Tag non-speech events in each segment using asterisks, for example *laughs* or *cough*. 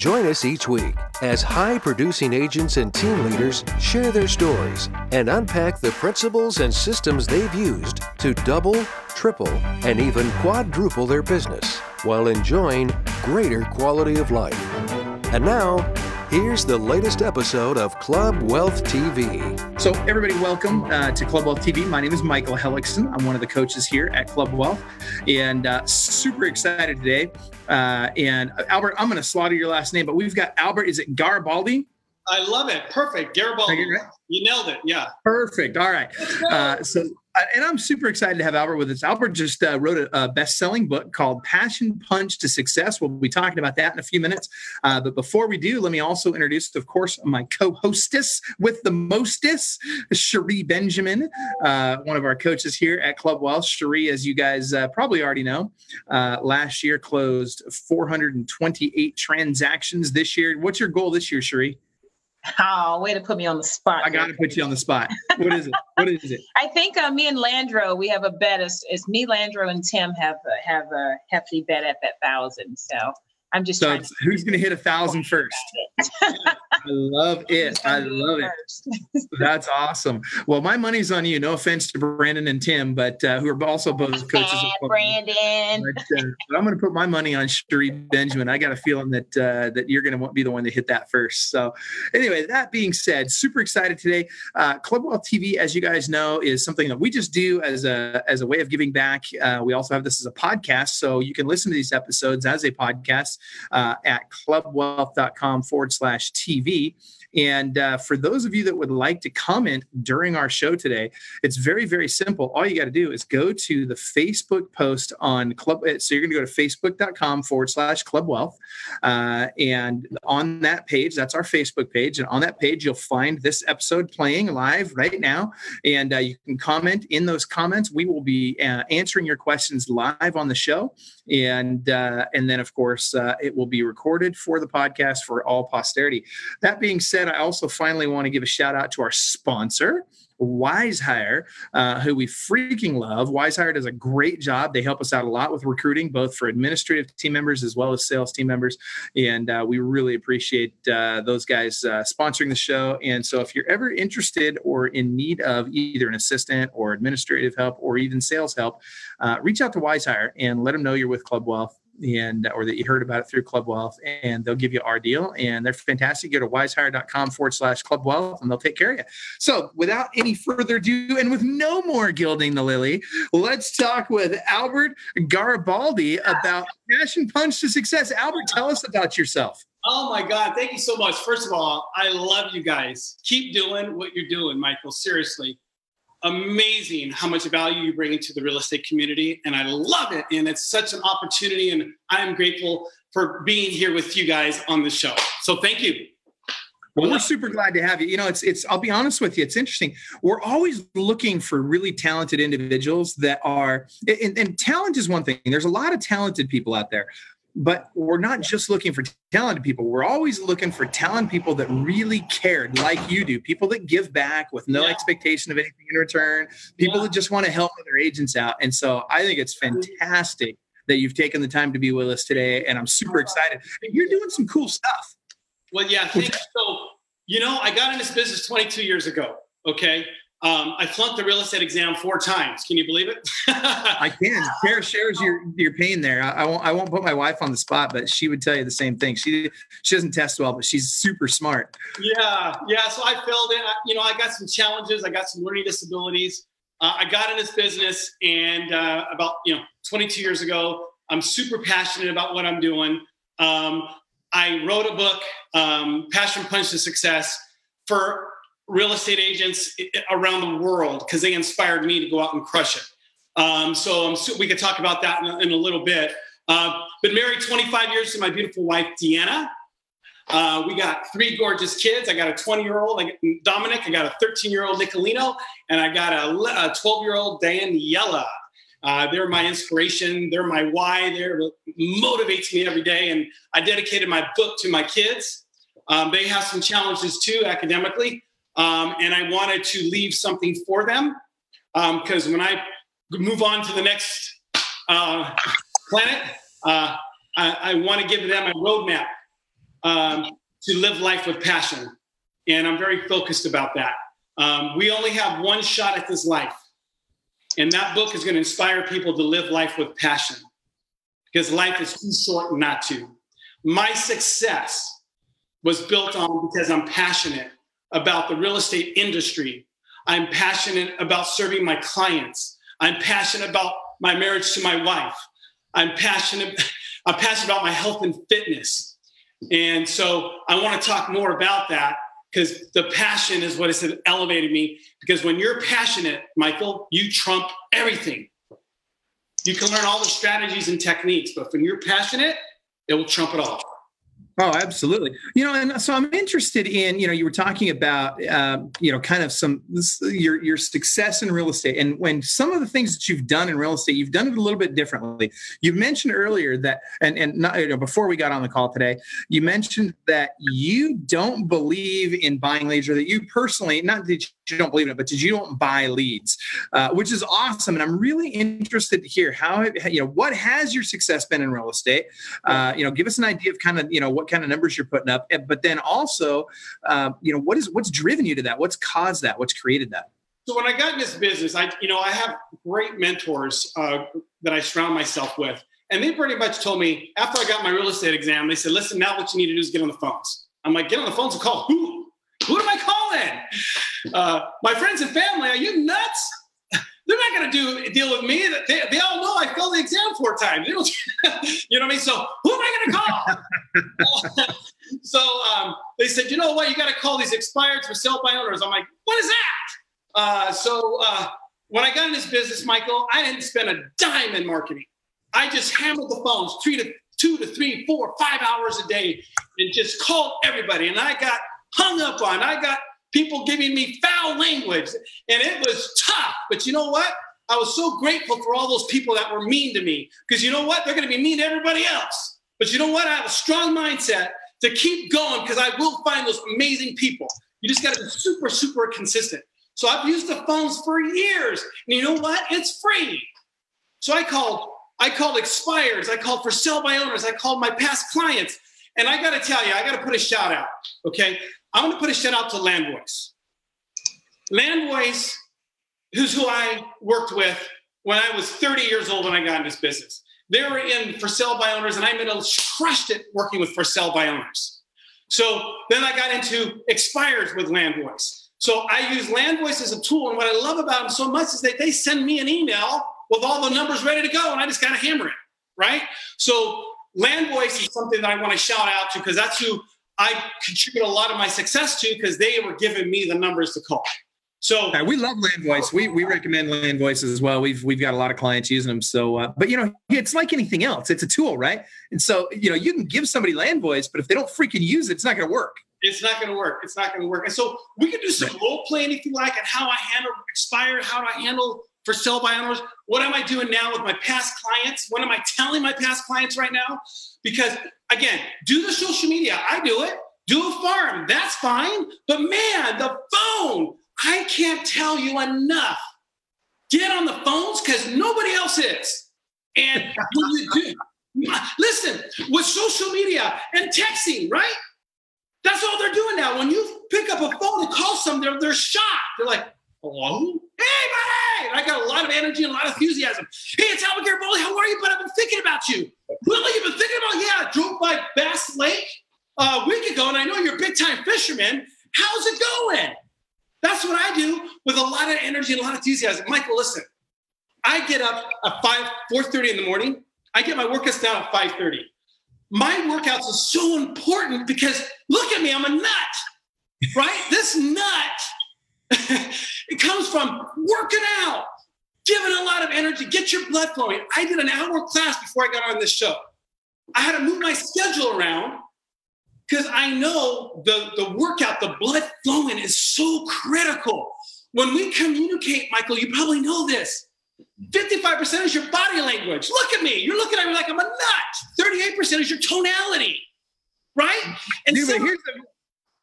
Join us each week as high producing agents and team leaders share their stories and unpack the principles and systems they've used to double, triple, and even quadruple their business while enjoying greater quality of life. And now, here's the latest episode of Club Wealth TV. So, everybody, welcome uh, to Club Wealth TV. My name is Michael Hellickson. I'm one of the coaches here at Club Wealth, and uh, super excited today. Uh, and uh, Albert, I'm going to slaughter your last name, but we've got Albert. Is it Garibaldi? I love it. Perfect. Garibaldi. Right? You nailed it. Yeah. Perfect. All right. Uh, so and I'm super excited to have Albert with us. Albert just uh, wrote a, a best-selling book called Passion Punch to Success. We'll be talking about that in a few minutes. Uh, but before we do, let me also introduce, of course, my co-hostess with the mostess, Cherie Benjamin, uh, one of our coaches here at Club Wealth. Cherie, as you guys uh, probably already know, uh, last year closed 428 transactions. This year, what's your goal this year, Cherie? Oh, way to put me on the spot. I got to put you on the spot. What is it? What is it? *laughs* I think uh, me and Landro, we have a bet. It's, it's me, Landro, and Tim have uh, have a hefty bet at that thousand. So I'm just so who's going to hit a thousand first? I *laughs* love it. I love it. That's awesome. Well, my money's on you. No offense to Brandon and Tim, but uh, who are also both coaches. Bad, Brandon. But, uh, but I'm going to put my money on Cherie Benjamin. I got a feeling that uh, that you're going to be the one to hit that first. So, anyway, that being said, super excited today. Uh, Club Wealth TV, as you guys know, is something that we just do as a as a way of giving back. Uh, we also have this as a podcast, so you can listen to these episodes as a podcast uh, at clubwealth.com forward slash TV. And uh, for those of you that would like to comment during our show today, it's very, very simple. All you got to do is go to the Facebook post on Club. Uh, so you're going to go to facebook.com forward slash Club Wealth. Uh, and on that page, that's our Facebook page. And on that page, you'll find this episode playing live right now. And uh, you can comment in those comments. We will be uh, answering your questions live on the show. And, uh, and then, of course, it will be recorded for the podcast for all posterity. That being said, I also finally want to give a shout out to our sponsor, WiseHire, uh, who we freaking love. Wise Hire does a great job. They help us out a lot with recruiting, both for administrative team members as well as sales team members. And uh, we really appreciate uh, those guys uh, sponsoring the show. And so if you're ever interested or in need of either an assistant or administrative help or even sales help, uh, reach out to Wise Hire and let them know you're with Club Wealth and or that you heard about it through Club Wealth, and they'll give you our deal. And they're fantastic. Go to wisehire.com forward slash Club Wealth, and they'll take care of you. So, without any further ado, and with no more gilding the lily, let's talk with Albert Garibaldi about Passion Punch to Success. Albert, tell us about yourself. Oh my God. Thank you so much. First of all, I love you guys. Keep doing what you're doing, Michael. Seriously amazing how much value you bring into the real estate community and i love it and it's such an opportunity and i am grateful for being here with you guys on the show so thank you well, we're super glad to have you. You know, it's it's. I'll be honest with you. It's interesting. We're always looking for really talented individuals that are, and, and talent is one thing. There's a lot of talented people out there, but we're not just looking for talented people. We're always looking for talented people that really cared like you do. People that give back with no yeah. expectation of anything in return. People yeah. that just want to help other agents out. And so i think it's fantastic that you've taken the time to be with us today and i'm super excited. You're doing some cool stuff. Well yeah thanks so you know i got in this business 22 years ago okay um, I flunked the real estate exam four times. Can you believe it? I can. *laughs* Cherie shares your your pain there. I, I, won't I won't put my wife on the spot, but she would tell you the same thing. She she doesn't test well, but she's super smart. Yeah, yeah. So I failed it. you know, I got some challenges. I got some learning disabilities. Uh, I got in this business, and uh, about you know 22 years ago, I'm super passionate about what I'm doing. Um, I wrote a book, um, Passion Punch to Success, for real estate agents around the world because they inspired me to go out and crush it. Um, so we could talk about that in a, in a little bit. Uh, been married 25 years to my beautiful wife, Deanna. Uh, we got three gorgeous kids. I got a 20 year old Dominic, I got a 13 year old Nicolino, and I got a 12 year old Daniela. Uh, they're my inspiration. They're my why. They're what motivates me every day. And I dedicated my book to my kids. Um, they have some challenges too academically, um, and I wanted to leave something for them because um, when I move on to the next uh, planet, uh, I, I want to give them a roadmap um, to live life with passion, and I'm very focused about that. Um, we only have one shot at this life. And that book is going to inspire people to live life with passion because life is too short not to. My success was built on because I'm passionate about the real estate industry. I'm passionate about serving my clients. I'm passionate about my marriage to my wife. I'm passionate *laughs* I'm passionate about my health and fitness. And so I want to talk more about that because the passion is what has elevated me. Because when you're passionate, Michael, you trump everything. You can learn all the strategies and techniques, but when you're passionate, it will trump it all. Oh, absolutely. You know, and so I'm interested in, you know, you were talking about, uh, you know, kind of some your your success in real estate, and when some of the things that you've done in real estate, you've done it a little bit differently. You mentioned earlier that, and and not, you know, before we got on the call today, you mentioned that you don't believe in buying leisure that you personally, not that you don't believe in it, but did you don't buy leads, uh, which is awesome. And I'm really interested to hear how, you know, what has your success been in real estate? Uh, you know, give us an idea of kind of, you know, what kind of numbers you're putting up, but then also, uh, you know, what is what's driven you to that? What's caused that? What's created that? So when I got in this business, I you know I have great mentors uh, that I surround myself with, and they pretty much told me after I got my real estate exam, they said, "Listen, now what you need to do is get on the phones." I'm like, "Get on the phones and call who? Who am I calling? Uh, my friends and family? Are you nuts?" *laughs* they're not going to do deal with me. They, they all know I failed the exam four times. *laughs* You know, what I mean? So who am I going to call? *laughs* so um, they said, you know what? You got to call these expired for sale by owners. I'm like, what is that? Uh, so uh, when I got in this business, Michael, I didn't spend a dime in marketing. I just hammered the phones three to two to three, four, five hours a day, and just called everybody. And I got hung up on. I got people giving me foul language, and it was tough. But you know what? I was so grateful for all those people that were mean to me because you know what? They're going to be mean to everybody else. But you know what? I have a strong mindset to keep going because I will find those amazing people. You just got to be super, super consistent. So I've used the phones for years. And you know what? It's free. So I called, I called expires, I called for sale by owners, I called my past clients. And I got to tell you, I got to put a shout out. Okay. I'm going to put a shout out to Landvoice. Landvoice, who's who I worked with when I was 30 years old when I got in this business. They were in for sale by owners, and I made a crushed it working with for sale by owners. So then I got into expires with Landvoice. So I use Landvoice as a tool, and what I love about them so much is that they send me an email with all the numbers ready to go, and I just got to hammer it, right? So Landvoice is something that I want to shout out to because that's who I contribute a lot of my success to because they were giving me the numbers to call. So we love Landvoice. We we recommend Landvoice as well. We've we've got a lot of clients using them. So, uh, but you know, it's like anything else. It's a tool, right? And so you know, you can give somebody Landvoice, but if they don't freaking use it, it's not going to work. It's not going to work. It's not going to work. And so we can do some role playing if you like, and how I handle expired, how do I handle for sell by owners. What am I doing now with my past clients? What am I telling my past clients right now? Because again, do the social media. I do it. Do a farm. That's fine. But man, the phone, I can't tell you enough. Get on the phones because nobody else is. And *laughs* when you do, listen, with social media and texting, right? That's all they're doing now. When you pick up a phone and call someone, they're, they're shocked. They're like, hello? Hey, buddy! I got a lot of energy and a lot of enthusiasm. Hey, it's Albert Garibaldi. How are you? But I've been thinking about you. Really? You've been thinking about, yeah, I drove by Bass Lake a week ago, and I know you're a big time fisherman. How's it going? That's what I do with a lot of energy and a lot of enthusiasm. Michael, listen, I get up at 5, 4.30 in the morning. I get my workouts down at 5.30. My workouts are so important because look at me, I'm a nut, right? this nut, *laughs* it comes from working out, giving a lot of energy, get your blood flowing. I did an hour class before I got on this show. I had to move my schedule around because I know the, the workout, the blood flowing is so critical. When we communicate, Michael, you probably know this. 55% is your body language. Look at me. You're looking at me like I'm a nut. 38% is your tonality, right? And Dude, so, here's the,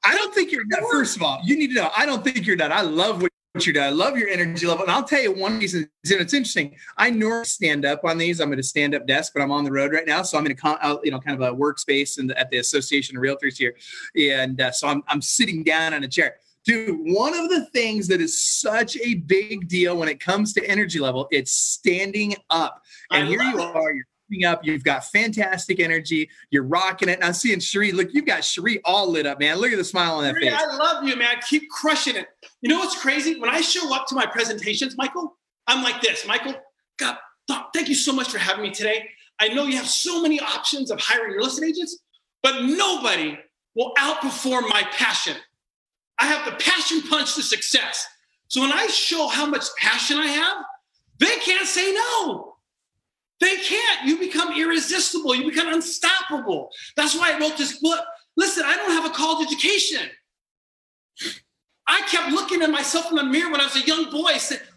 I don't think you're nut. First of all, you need to know, I don't think you're nut. I love what you're doing. I love your energy level. And I'll tell you one reason, it's interesting. I normally stand up on these. I'm at a stand up desk, but I'm on the road right now. So I'm in a, you know, kind of a workspace in the, at the Association of Realtors here. And uh, so I'm, I'm sitting down on a chair Dude, one of the things that is such a big deal when it comes to energy level, it's standing up. And I here you it. are, you're standing up, you've got fantastic energy, you're rocking it. And I'm seeing Cherie, look, you've got Cherie all lit up, man. Look at the smile on that Cherie, face. I love you, man. Keep crushing it. You know what's crazy? When I show up to my presentations, Michael, I'm like this, Michael, God, thank you so much for having me today. I know you have so many options of hiring real estate agents, but nobody will outperform my passion. I have the passion punch to success. So when I show how much passion I have, they can't say no. They can't. You become irresistible. You become unstoppable. That's why I wrote this book. Listen, I don't have a college education. I kept looking at myself in the mirror when I was a young boy,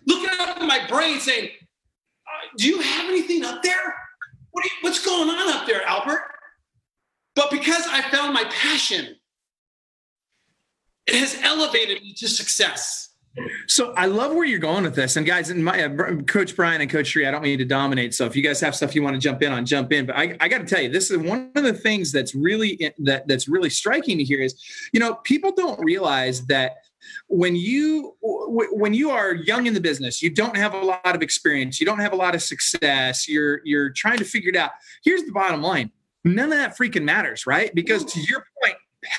looking up in my brain, saying, uh, "Do you have anything up there? What you, what's going on up there, Albert?" But because I found my passion, it has elevated me to success. So I love where you're going with this. And guys, and my uh, coach Brian and coach Cherie, I don't mean to dominate. So if you guys have stuff you want to jump in on, jump in. But I, I got to tell you, this is one of the things that's really that that's really striking to hear is, you know, people don't realize that when you when you are young in the business you don't have a lot of experience you don't have a lot of success you're you're trying to figure it out here's the bottom line none of that freaking matters right because to your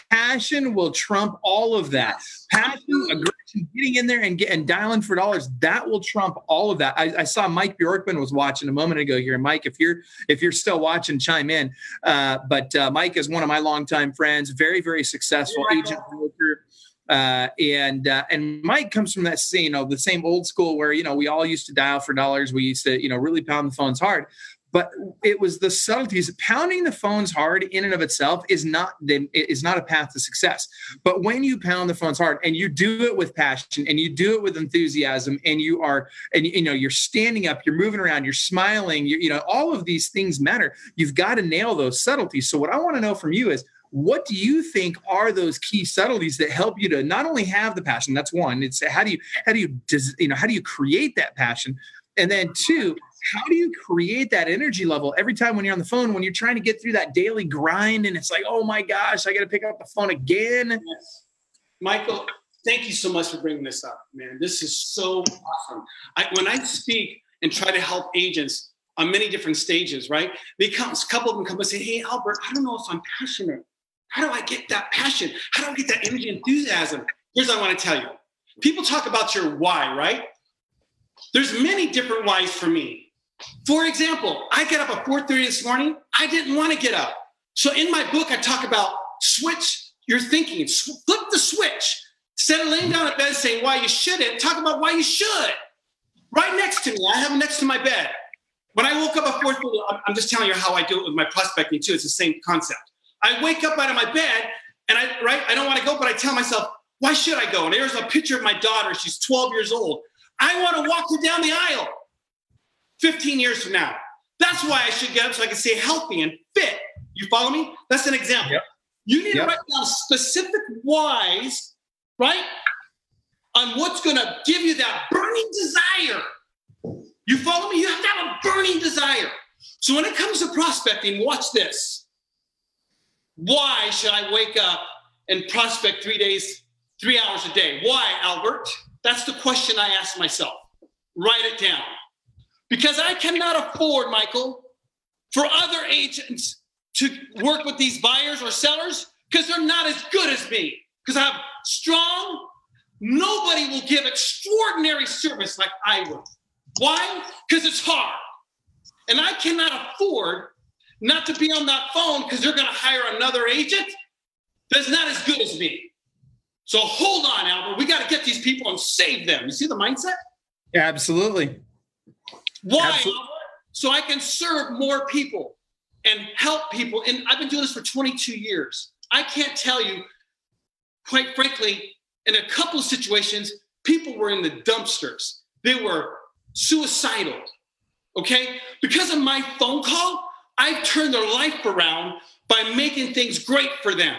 passion will trump all of that. Passion, aggression, getting in there and get and dialing for dollars, that will trump all of that. I, I, saw Mike Bjorkman was watching a moment ago here. Mike, if you're if you're still watching, chime in. Uh, but uh, Mike is one of my longtime friends, very very successful agent broker. Uh, and uh, and Mike comes from that you know the same old school where you know we all used to dial for dollars. We used to you know really pound the phones hard but it was the subtleties pounding the phones hard in and of itself is not is not a path to success. But when you pound the phones hard and you do it with passion and you do it with enthusiasm and you are and you know you're standing up you're moving around you're smiling you you know all of these things matter. You've got to nail those subtleties. So what i want to know from you is what do you think are those key subtleties that help you to not only have the passion that's one it's how do you how do you you know how do you create that passion? And then two how do you create that energy level every time when you're on the phone when you're trying to get through that daily grind and it's like oh my gosh i got to pick up the phone again? Yes. michael thank you so much for bringing this up man. This is so awesome. I, when i speak and try to help agents on many different stages right? They come a couple of them come and say hey albert i don't know if i'm passionate. How do i get that passion? How do i get that energy enthusiasm? Here's what i want to tell you. People talk about your why right? There's many different whys for me for example, I get up at 4:30 this morning. I didn't want to get up. So in my book, I talk about switch your thinking, flip the switch. Instead of laying down in bed saying why you shouldn't, talk about why you should. Right next to me, I have next to my bed. When I woke up at 4:30, I'm just telling you how I do it with my prospecting too. It's the same concept. I wake up out of my bed and I right, I don't want to go, but I tell myself, why should I go? And there's a picture of my daughter. She's 12 years old. I want to walk her down the aisle. 15 years from now. That's why I should get up so I can stay healthy and fit. You follow me? That's an example. Yep. You need yep. to write down specific whys, right? On what's going to give you that burning desire. You follow me? You have to have a burning desire. So when it comes to prospecting, watch this. Why should I wake up and prospect three days, three hours a day? Why, Albert? That's the question I ask myself. Write it down. Because I cannot afford, Michael, for other agents to work with these buyers or sellers because they're not as good as me. Because I'm strong, nobody will give extraordinary service like I will. Why? Because it's hard. And I cannot afford not to be on that phone because they're going to hire another agent that's not as good as me. So hold on, Albert. We got to get these people and save them. You see the mindset? Absolutely. Why? Absolutely. So I can serve more people and help people. And I've been doing this for 22 years. I can't tell you, quite frankly, in a couple of situations, people were in the dumpsters. They were suicidal. Okay? Because of my phone call, I've turned their life around by making things great for them.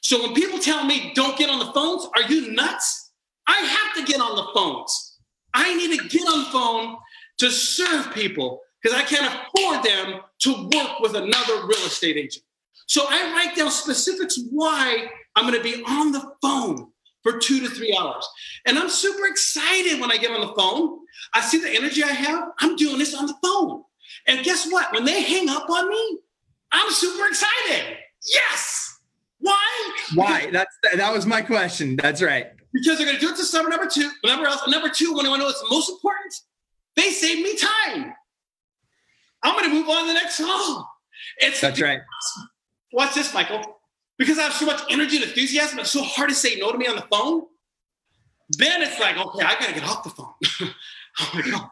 So when people tell me don't get on the phones, are you nuts? I have to get on the phones. I need to get on the phone to serve people because I can't afford them to work with another real estate agent. So I write down specifics why I'm going to be on the phone for two to three hours. And I'm super excited when I get on the phone. I see the energy I have. I'm doing this on the phone. And guess what? When they hang up on me, I'm super excited. Yes. Why? Why? That's that was my question. That's right. Because they're going to do it to summer number two. Number else. Number two, when I want to know what's the most important, they save me time. I'm going to move on to the next song. It's that's right. Watch this, Michael. Because I have so much energy and enthusiasm, it's so hard to say no to me on the phone. Then it's like, okay, I got to get off the phone. *laughs* I'm like, oh,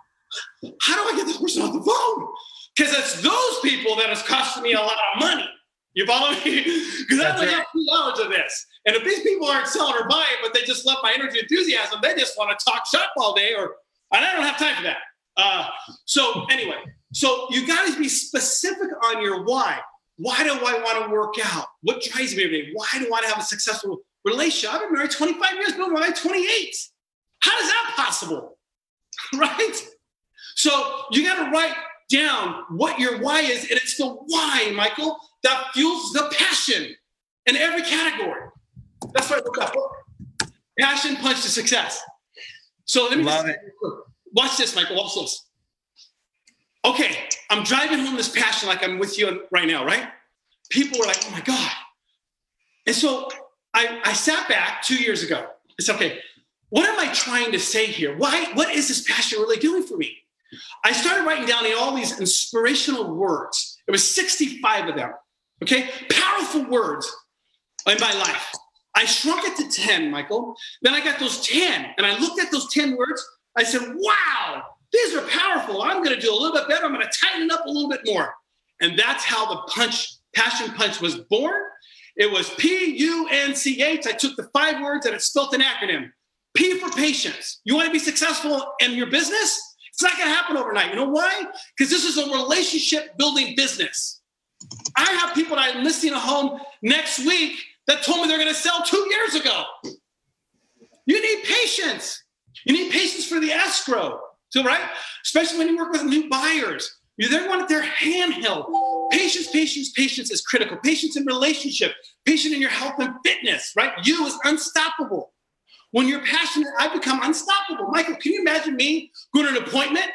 how do I get this person off the phone? Because it's those people that is costing me a lot of money. You follow me? *laughs* Because I only have two hours of this. And if these people aren't selling or buying, but they just love my energy and enthusiasm, they just want to talk shop all day, or and I don't have time for that. Uh, so anyway, so you got to be specific on your why. Why do I want to work out? What drives me every day? Why do I want to have a successful relationship? I've been married 25 years, been married 28. How is that possible? *laughs* right? So you got to write down what your why is, and it's the why, Michael, that fuels the passion in every category. That's why I wrote that book. Passion punch to success. So let me love just, it. Watch this, Michael. Watch this. Okay, I'm driving home this passion like I'm with you right now, right? People were like, oh my God. And so I, I sat back two years ago. It's okay. What am I trying to say here? Why? What is this passion really doing for me? I started writing down all these inspirational words. There was 65 of them. Okay, powerful words in my life. I shrunk it to 10, Michael. Then I got those 10, and I looked at those 10 words. I said, wow, these are powerful. I'm going to do a little bit better. I'm going to tighten it up a little bit more. And that's how the punch, passion punch was born. It was P U N C H. I took the five words and it spelled an acronym. P for patience. You want to be successful in your business? It's not going to happen overnight. You know why? Because this is a relationship building business. I have people that I'm listing a home next week that told me they're going to sell two years ago. You need patience. You need patience for the escrow. So, right? Especially when you work with new buyers. You then want their handheld. Patience, patience, patience is critical. Patience in relationship, patience in your health and fitness, right? You is unstoppable. When you're passionate, I become unstoppable. Michael, can you imagine me going to an appointment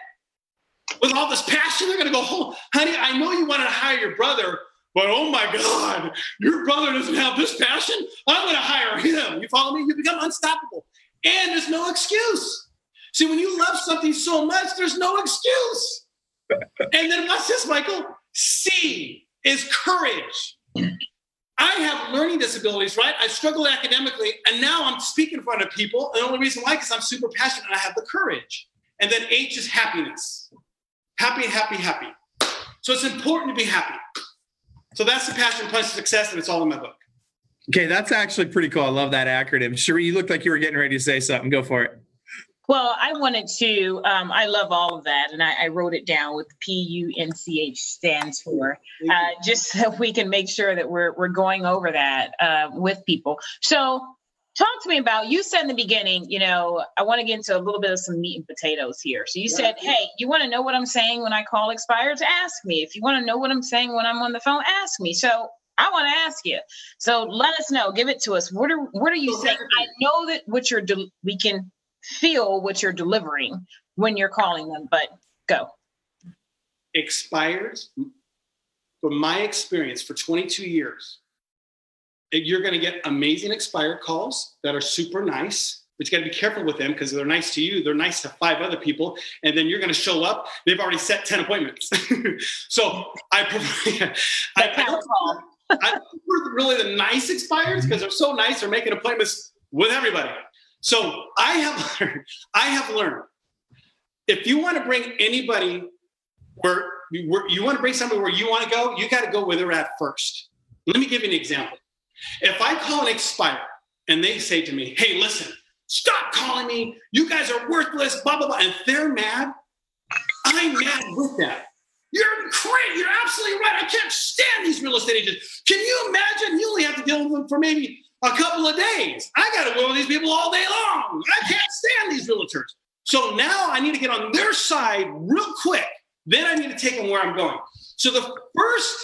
with all this passion? They're going to go, oh, honey, I know you wanted to hire your brother, but oh my God, your brother doesn't have this passion. I'm going to hire him. You follow me? You become unstoppable. And there's no excuse. See, when you love something so much, there's no excuse. and then watch this, Michael. C is courage. I have learning disabilities, right? I struggled academically, and now I'm speaking in front of people. And the only reason why, because I'm super passionate and I have the courage. And then H is happiness. Happy, happy, happy. So it's important to be happy. So that's the passion punch success, and it's all in my book. Okay, that's actually pretty cool. I love that acronym. Cherie, you looked like you were getting ready to say something. Go for it. Well, I wanted to, um, I love all of that, and I, I wrote it down with P U N C H stands for, uh, just so we can make sure that we're, we're going over that uh, with people. So, talk to me about you said in the beginning, you know, I want to get into a little bit of some meat and potatoes here. So, you yeah. said, hey, you want to know what I'm saying when I call expireds? Ask me. If you want to know what I'm saying when I'm on the phone, ask me. So, I want to ask you. So let us know. Give it to us. What are what are you saying? I know that what you're de- we can feel what you're delivering when you're calling them, but go. Expires, from my experience for 22 years, you're going to get amazing expired calls that are super nice but you got to be careful with them because they're nice to you. They're nice to five other people, and then you're going to show up. They've already set ten appointments. *laughs* so I *laughs* I, I, I really the nice expires because they're so nice. They're making appointments with everybody. So I have *laughs* learned, I have learned, if you want to bring anybody where you, where you want to bring somebody where you want to go, you got to go where they're at first. Let me give you an example. If I call an expire and they say to me, hey, listen, stop calling me. You guys are worthless, blah, blah, blah. And they're mad. I'm mad with them. You're great. You're absolutely right. I can't stand these real estate agents. Can you imagine? You only have to deal with them for maybe a couple of days. I got to deal with these people all day long. I can't stand these realtors. So now I need to get on their side real quick. Then I need to take them where I'm going. So the first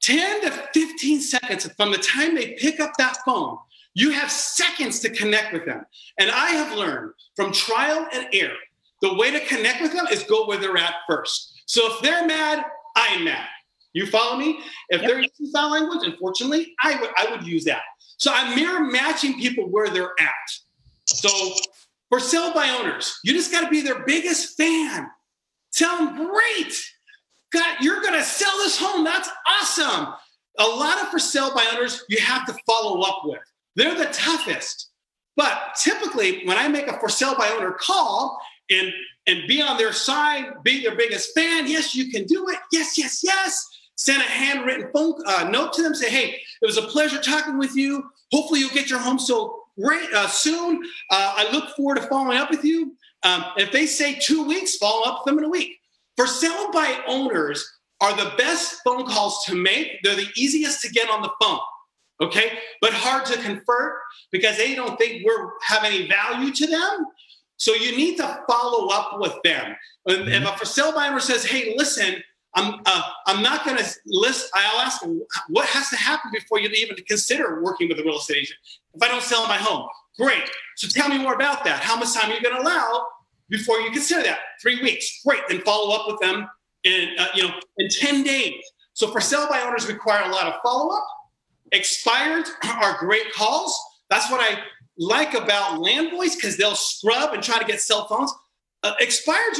10 to 15 seconds from the time they pick up that phone, you have seconds to connect with them. And I have learned from trial and error, the way to connect with them is go where they're at first. So if they're mad, I'm mad. You follow me? If yep. they're using foul language, unfortunately, I would I would use that. So I'm mirror matching people where they're at. So for sale by owners, you just got to be their biggest fan. Tell them, great, God, you're going to sell this home. That's awesome. A lot of for sale by owners you have to follow up with. They're the toughest. But typically, when I make a for sale by owner call and and be on their side, be their biggest fan, yes, you can do it. Yes, yes, yes. Send a handwritten phone uh, note to them. Say, hey, it was a pleasure talking with you. Hopefully, you'll get your home sold great uh, soon. Uh, I look forward to following up with you. Um, if they say two weeks, follow up with them in a week. For sale by owners are the best phone calls to make. They're the easiest to get on the phone okay? But hard to convert because they don't think we're have any value to them. So you need to follow up with them. Mm-hmm. If a for sale buyer says, "Hey, listen, I'm uh, I'm not going to list," I'll ask them what has to happen before you even consider working with a real estate agent. If I don't sell my home, great. So tell me more about that. How much time are you going to allow before you consider that? Three weeks, great. Then follow up with them in uh, you know in ten days. So for sale by owners require a lot of follow up Expired are great calls. That's what I like about Landvoice because they'll scrub and try to get cell phones. Uh,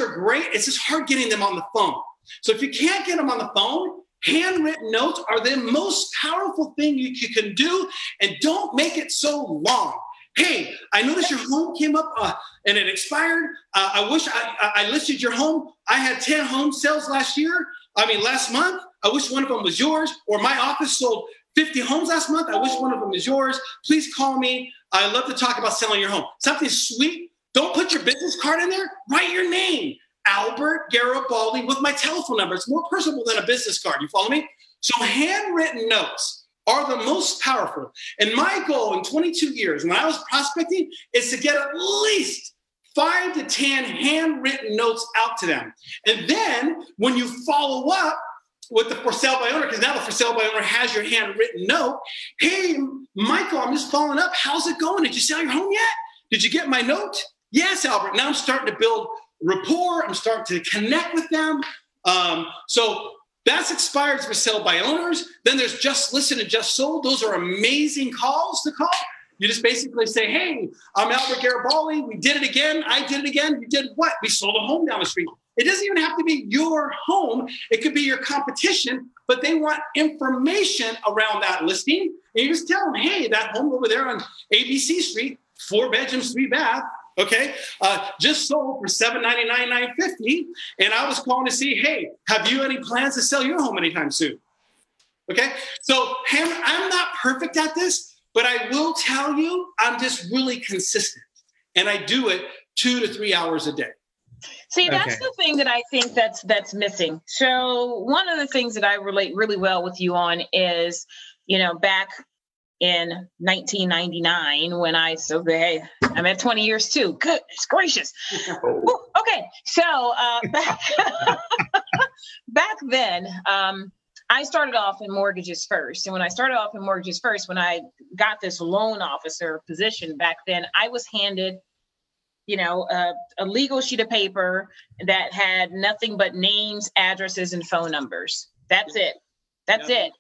are great. It's just hard getting them on the phone. So if you can't get them on the phone, handwritten notes are the most powerful thing you, you can do. And don't make it so long. Hey, I noticed your home came up uh, and it expired. Uh, I wish I, I listed your home. I had 10 home sales last year. I mean, last month. I wish one of them was yours, or my office sold 50 homes last month. I wish one of them is yours. Please call me. I love to talk about selling your home. Something sweet. Don't put your business card in there. Write your name, Albert Garibaldi, with my telephone number. It's more personable than a business card. You follow me? So handwritten notes are the most powerful. And my goal in 22 years when I was prospecting is to get at least five to 10 handwritten notes out to them. And then when you follow up, with the for sale by owner because now the for sale by owner has your handwritten note. Hey, Michael, I'm just following up. How's it going? Did you sell your home yet? Did you get my note? Yes, Albert. Now I'm starting to build rapport. I'm starting to connect with them. Um, so that's expired for sale by owners. Then there's just listed and just sold. Those are amazing calls to call. You just basically say, hey, I'm Albert Garibaldi. We did it again. I did it again. You did what? We sold a home down the street. It doesn't even have to be your home, it could be your competition, but they want information around that listing. And you just tell them, hey, that home over there on ABC Street, four bedrooms, three bath, okay, uh, just sold for seven ninety nine, nine fifty. And I was calling to see, hey, have you any plans to sell your home anytime soon? Okay, so I'm not perfect at this, but I will tell you, I'm just really consistent, and I do it two to three hours a day. See, that's okay. the thing that I think that's that's missing. So one of the things that I relate really well with you on is, you know, back in 1999 when I so hey, I'm at 20 years too. Goodness gracious. *laughs* Ooh, okay, so uh, *laughs* back back then, um, I started off in mortgages first, and when I started off in mortgages first, when I got this loan officer position back then, I was handed you know, a, a legal sheet of paper that had nothing but names, addresses, and phone numbers. That's it. That's it.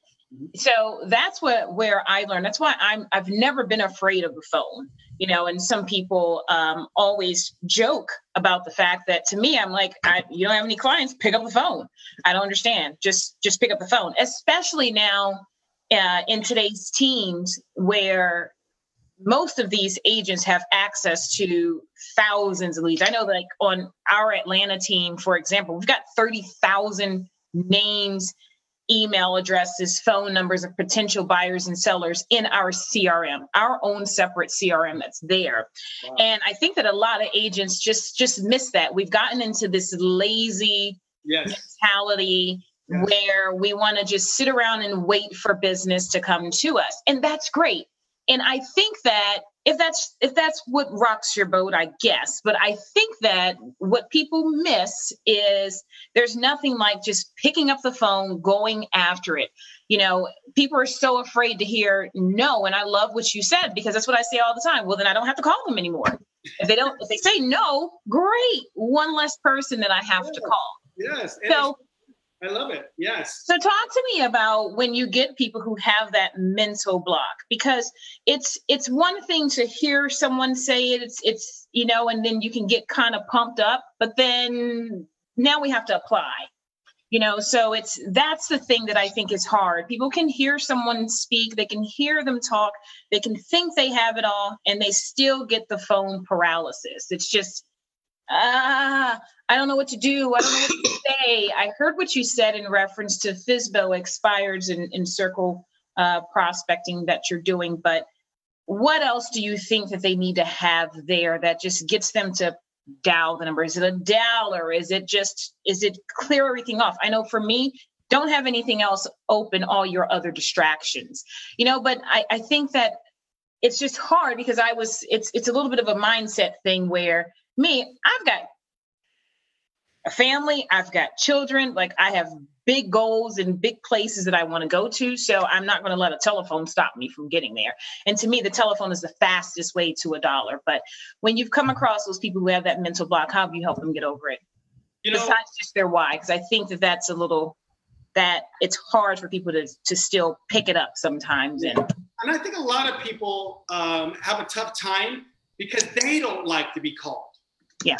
So that's what where I learned. That's why I'm I've never been afraid of the phone. You know, and some people um, always joke about the fact that to me, I'm like, I, you don't have any clients, pick up the phone. I don't understand. Just just pick up the phone, especially now uh, in today's teams where most of these agents have access to thousands of leads. I know, like on our Atlanta team, for example, we've got 30,000 names, email addresses, phone numbers of potential buyers and sellers in our CRM, our own separate CRM that's there. Wow. And I think that a lot of agents just just miss that. We've gotten into this lazy yes. mentality yes. where we want to just sit around and wait for business to come to us. And that's great. And I think that if that's if that's what rocks your boat i guess but i think that what people miss is there's nothing like just picking up the phone going after it. You know people are so afraid to hear no and i love what you said because that's what i say all the time. Well then i don't have to call them anymore. If they don't if they say no great one less person that i have to call. Yes so I love it. Yes. So talk to me about when you get people who have that mental block because it's it's one thing to hear someone say it it's it's you know and then you can get kind of pumped up but then now we have to apply. You know, so it's that's the thing that I think is hard. People can hear someone speak, they can hear them talk, they can think they have it all and they still get the phone paralysis. It's just ah, I don't know what to do. I don't know what to say. I heard what you said in reference to FSBO expires in, in circle uh, prospecting that you're doing, but what else do you think that they need to have there that just gets them to dial the number? Is it a dial or is it just, is it clear everything off? I know for me, don't have anything else open all your other distractions, you know, but I, I think that it's just hard because I was, it's, it's a little bit of a mindset thing where me, I've got a family, I've got children, like I have big goals and big places that I want to go to. So I'm not going to let a telephone stop me from getting there. And to me, the telephone is the fastest way to a dollar. But when you've come across those people who have that mental block, how have you helped them get over it? You know, Besides just their why, because I think that that's a little that it's hard for people to to still pick it up sometimes. And and I think a lot of people um, have a tough time because they don't like to be called. Yeah.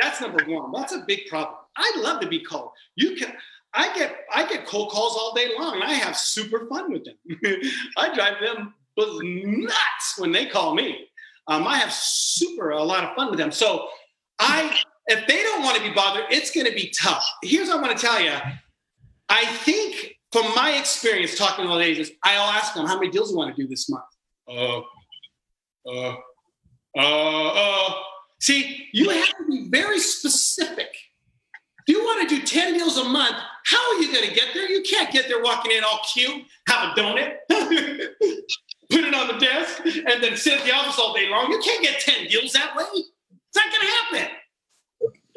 That's number one. That's a big problem. I love to be called. You can. I get I get cold calls all day long. and I have super fun with them. *laughs* I drive them nuts when they call me. Um, I have super a lot of fun with them. So I, if they don't want to be bothered, it's going to be tough. Here's what I want to tell you. I think from my experience talking to those agents, I'll ask them how many deals you want to do this month. Uh, uh, uh, uh. See, you have to be very specific. If you want to do 10 deals a month, how are you going to get there? You can't get there walking in all cute, have a donut, *laughs* put it on the desk, and then sit at the office all day long. You can't get 10 deals that way. It's not going to happen.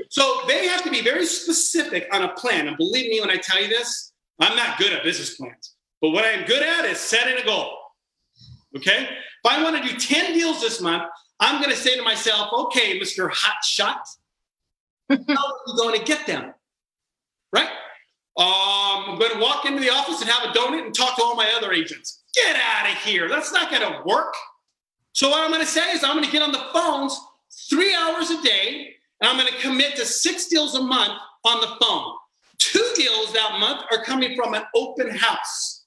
So they have to be very specific on a plan. And believe me when I tell you this, I'm not good at business plans. But what I'm good at is setting a goal. Okay? If I want to do 10 deals this month, I'm going to say to myself, okay, Mr. Hot Shot, how are you going to get them? Right? Um, I'm going to walk into the office and have a donut and talk to all my other agents. Get out of here. That's not going to work. So, what I'm going to say is, I'm going to get on the phones three hours a day and I'm going to commit to six deals a month on the phone. Two deals that month are coming from an open house.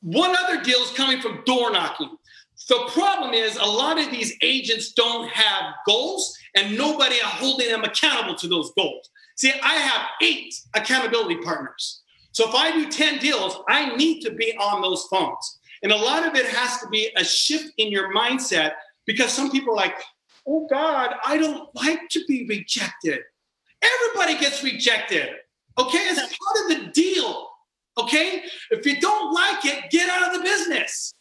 One other deal is coming from door knocking. The problem is a lot of these agents don't have goals and nobody are holding them accountable to those goals. See, I have eight accountability partners. So if I do 10 deals, I need to be on those phones. And a lot of it has to be a shift in your mindset because some people are like, oh God, I don't like to be rejected. Everybody gets rejected. Okay, it's part of the deal. Okay, if you don't like it, get out of the business.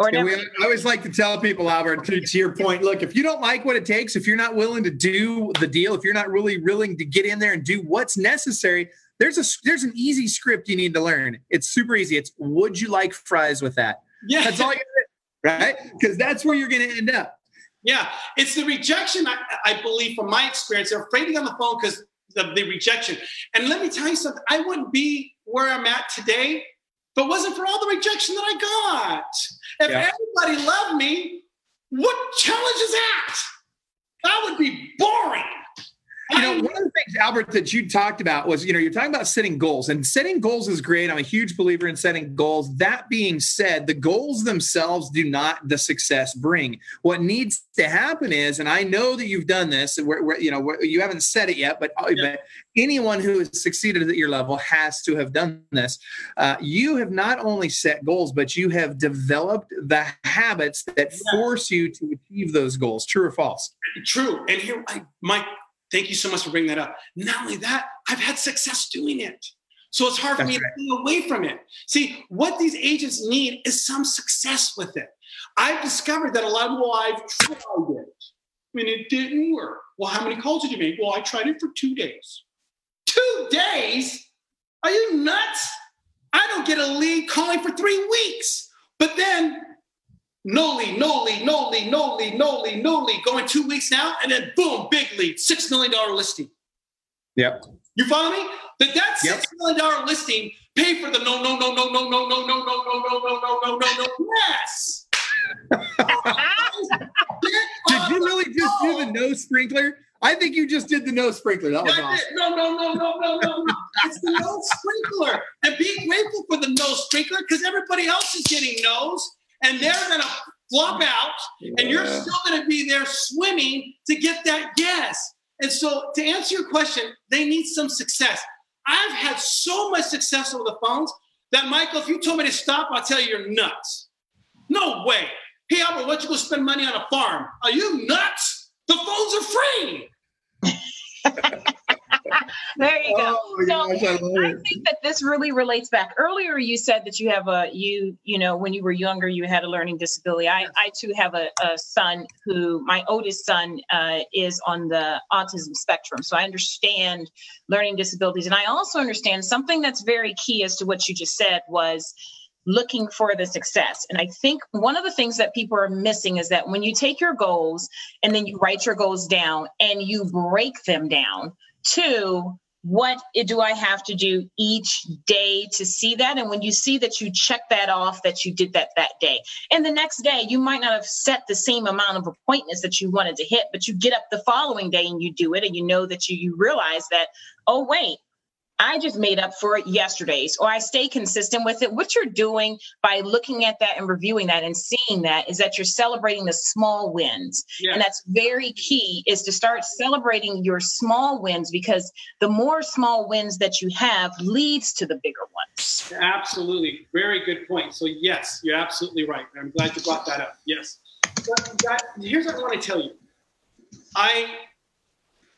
Or never- we, I always like to tell people, Albert, to, to, your point, look, if you don't like what it takes, if you're not willing to do the deal, if you're not really willing to get in there and do what's necessary, there's a there's an easy script you need to learn. It's super easy. It's would you like fries with that? Yeah, that's all you got right? Because that's where you're going to end up. Yeah, it's the rejection. I, I believe, from my experience, they're afraid to get on the phone because of the rejection. And let me tell you something. I wouldn't be where I'm at today but wasn't for all the rejection that I got. If yeah. everybody loved me, what challenge is that? That would be boring. You know, one of the things, Albert, that you talked about was, you know, you're talking about setting goals, and setting goals is great. I'm a huge believer in setting goals. That being said, the goals themselves do not the success bring. What needs to happen is, and I know that you've done this, and we're, we're, you know, you haven't said it yet, but, uh, yeah. but anyone who has succeeded at your level has to have done this. Uh, you have not only set goals, but you have developed the habits that yeah. force you to achieve those goals. True or false? True. And here, I, Mike, thank you so much for bringing that up. Not only that, I've had success doing it. So it's hard for That's me right. to stay away from it. See, what these agents need is some success with it. I've discovered that a lot of people I've tried it. and it didn't work. Well, how many calls did you make? Well, I tried it for two days. Two days? Are you nuts? I don't get a lead calling for three weeks. But then no lead, no lead, no lead, no lead, no lead, no lead, going two weeks now, and then boom, big lead, six million dollar listing. Yep. You follow me? That that six million dollar listing pay for the no, no, no, no, no, no, no, no, no, no, no, no, no, no, no, no. Yes. Did you really just do the no sprinkler? I think you just did the no sprinkler. That was awesome. No, no, no, no, no, no, no. It's the no sprinkler. And be grateful for the no sprinkler because everybody else is getting no's and they're going to flop out yeah. and you're still going to be there swimming to get that yes. And so to answer your question, they need some success. I've had so much success over the phones that Michael, if you told me to stop, I'll tell you you're nuts. No way. Hey, Albert, why don't you go spend money on a farm? Are you nuts? The phones are free. *laughs* *laughs* there you go. Oh, so gosh, I, I, think that this really relates back. Earlier, you said that you have a you you know when you were younger you had a learning disability. I I too have a, a son who my oldest son uh, is on the autism spectrum, so I understand learning disabilities, and I also understand something that's very key as to what you just said was looking for the success. And I think one of the things that people are missing is that when you take your goals and then you write your goals down and you break them down, Two, what do I have to do each day to see that? And when you see that you check that off, that you did that that day. And the next day, you might not have set the same amount of appointments that you wanted to hit, but you get up the following day and you do it, and you know that you, you realize that, oh, wait, I just made up for it yesterday's, or I stay consistent with it. What you're doing by looking at that and reviewing that and seeing that is that you're celebrating the small wins. Yeah. And that's very key is to start celebrating your small wins because the more small wins that you have leads to the bigger ones. Absolutely. Very good point. So, yes, you're absolutely right. I'm glad you brought that up. Yes. That, here's what I want to tell you I,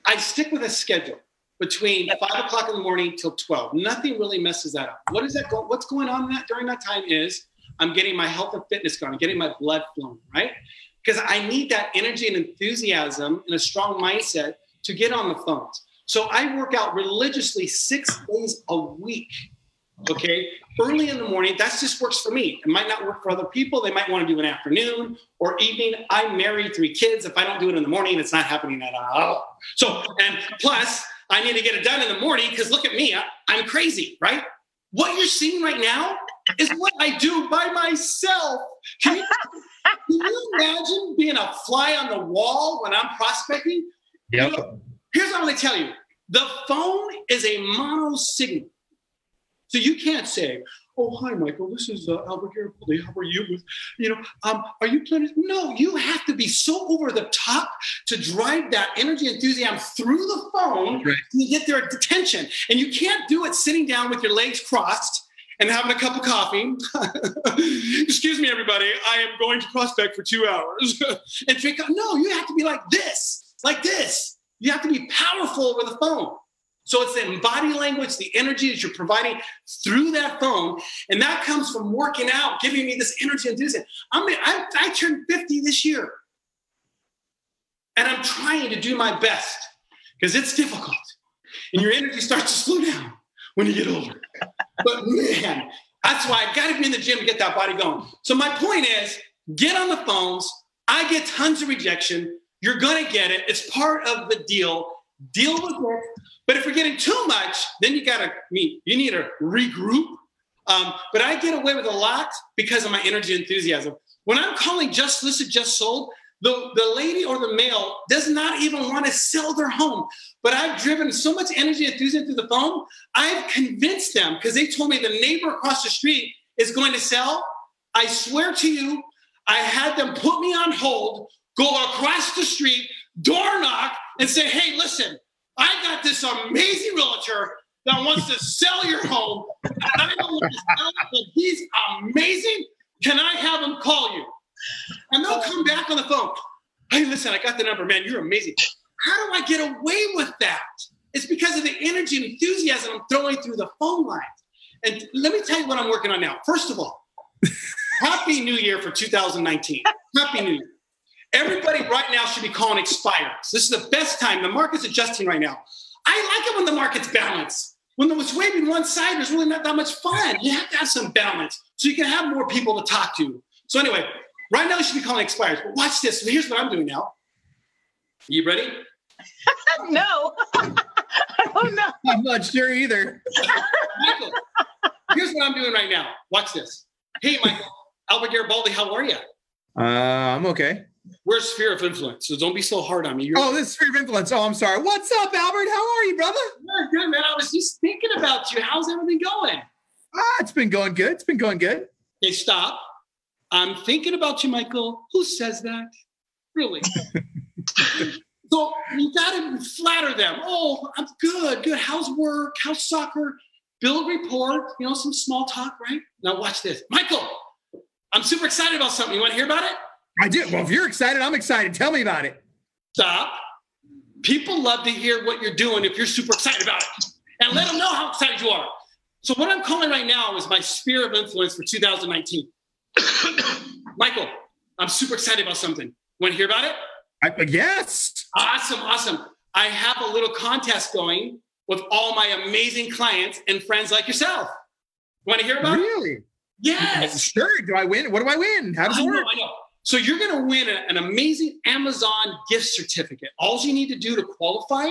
I stick with a schedule between five o'clock in the morning till 12. Nothing really messes that up. What is that? Go- what's going on that during that time is I'm getting my health and fitness going, I'm getting my blood flowing, right? Because I need that energy and enthusiasm and a strong mindset to get on the phones. So I work out religiously six days a week. Okay, early in the morning, that just works for me. It might not work for other people. They might want to do an afternoon or evening. I'm married, three kids. If I don't do it in the morning, it's not happening at all. So, and plus, I need to get it done in the morning because look at me, I, I'm crazy, right? What you're seeing right now is what I do by myself. Can you, *laughs* can you imagine being a fly on the wall when I'm prospecting? Yep. You know, here's what I'm going to tell you the phone is a mono signal. So you can't say, oh hi michael this is uh, albert Garibaldi. how are you you know um, are you planning no you have to be so over the top to drive that energy enthusiasm through the phone right. to get their attention and you can't do it sitting down with your legs crossed and having a cup of coffee. *laughs* Excuse me, everybody. I am going to prospect for two hours. *laughs* and drink. No, you have to be like this, like this. You have to be powerful over the phone. So it's the body language, the energy that you're providing through that phone, and that comes from working out, giving me this energy and enthusiasm. I'm, I, I turned 50 this year, and I'm trying to do my best because it's difficult, and your energy starts to slow down when you get older. But man, that's why I got to be in the gym to get that body going. So my point is, get on the phones. I get tons of rejection. You're gonna get it. It's part of the deal. Deal with it but if we're getting too much, then you gotta meet. You need to regroup. Um, but I get away with a lot because of my energy enthusiasm. When I'm calling just listed, just sold, the, the lady or the male does not even want to sell their home. But I've driven so much energy enthusiasm through the phone, I've convinced them because they told me the neighbor across the street is going to sell. I swear to you, I had them put me on hold, go across the street, door knock, and say, hey, listen, I got this amazing realtor that wants to sell your home. And I don't want to sell it, but he's amazing. Can I have him call you? And they'll come back on the phone. Hey, listen, I got the number, man. You're amazing. How do I get away with that? It's because of the energy and enthusiasm I'm throwing through the phone lines. And let me tell you what I'm working on now. First of all, *laughs* Happy New Year for 2019. Happy New Year. Everybody right now should be calling expires. This is the best time. The market's adjusting right now. I like it when the market's balanced. When it's waving one side, there's really not that much fun. You have to have some balance so you can have more people to talk to. So anyway, right now you should be calling expires. But watch this. Here's what I'm doing now. You ready? *laughs* no. *laughs* oh no. I'm not much sure either. Michael, here's what I'm doing right now. Watch this. Hey, Michael, Albert Garibaldi, how are you? Uh, I'm okay. We're sphere of influence, so don't be so hard on me. You're- Oh, this sphere of influence. Oh, I'm sorry. What's up, Albert? How are you, brother? Good, good, man. I was just thinking about you. How's everything going? Ah, it's been going good. It's been going good. Hey, stop. I'm thinking about you, Michael. Who says that? Really? *laughs* so you gotta flatter them. Oh, I'm good, good. How's work? How's soccer? Build report, you know, some small talk, right? Now watch this. Michael, I'm super excited about something. You want to hear about it? I do. Well, if you're excited, I'm excited. Tell me about it. Stop. People love to hear what you're doing if you're super excited about it. And let them know how excited you are. So what I'm calling right now is my sphere of influence for 2019. *coughs* Michael, I'm super excited about something. Want to hear about it? I, uh, yes. Awesome, awesome. I have a little contest going with all my amazing clients and friends like yourself. Want to hear about it? Really? Yes. Sure. Do I win? What do I win? How does I it know, work? I know. So you're going to win a- an amazing Amazon gift certificate. All you need to do to qualify,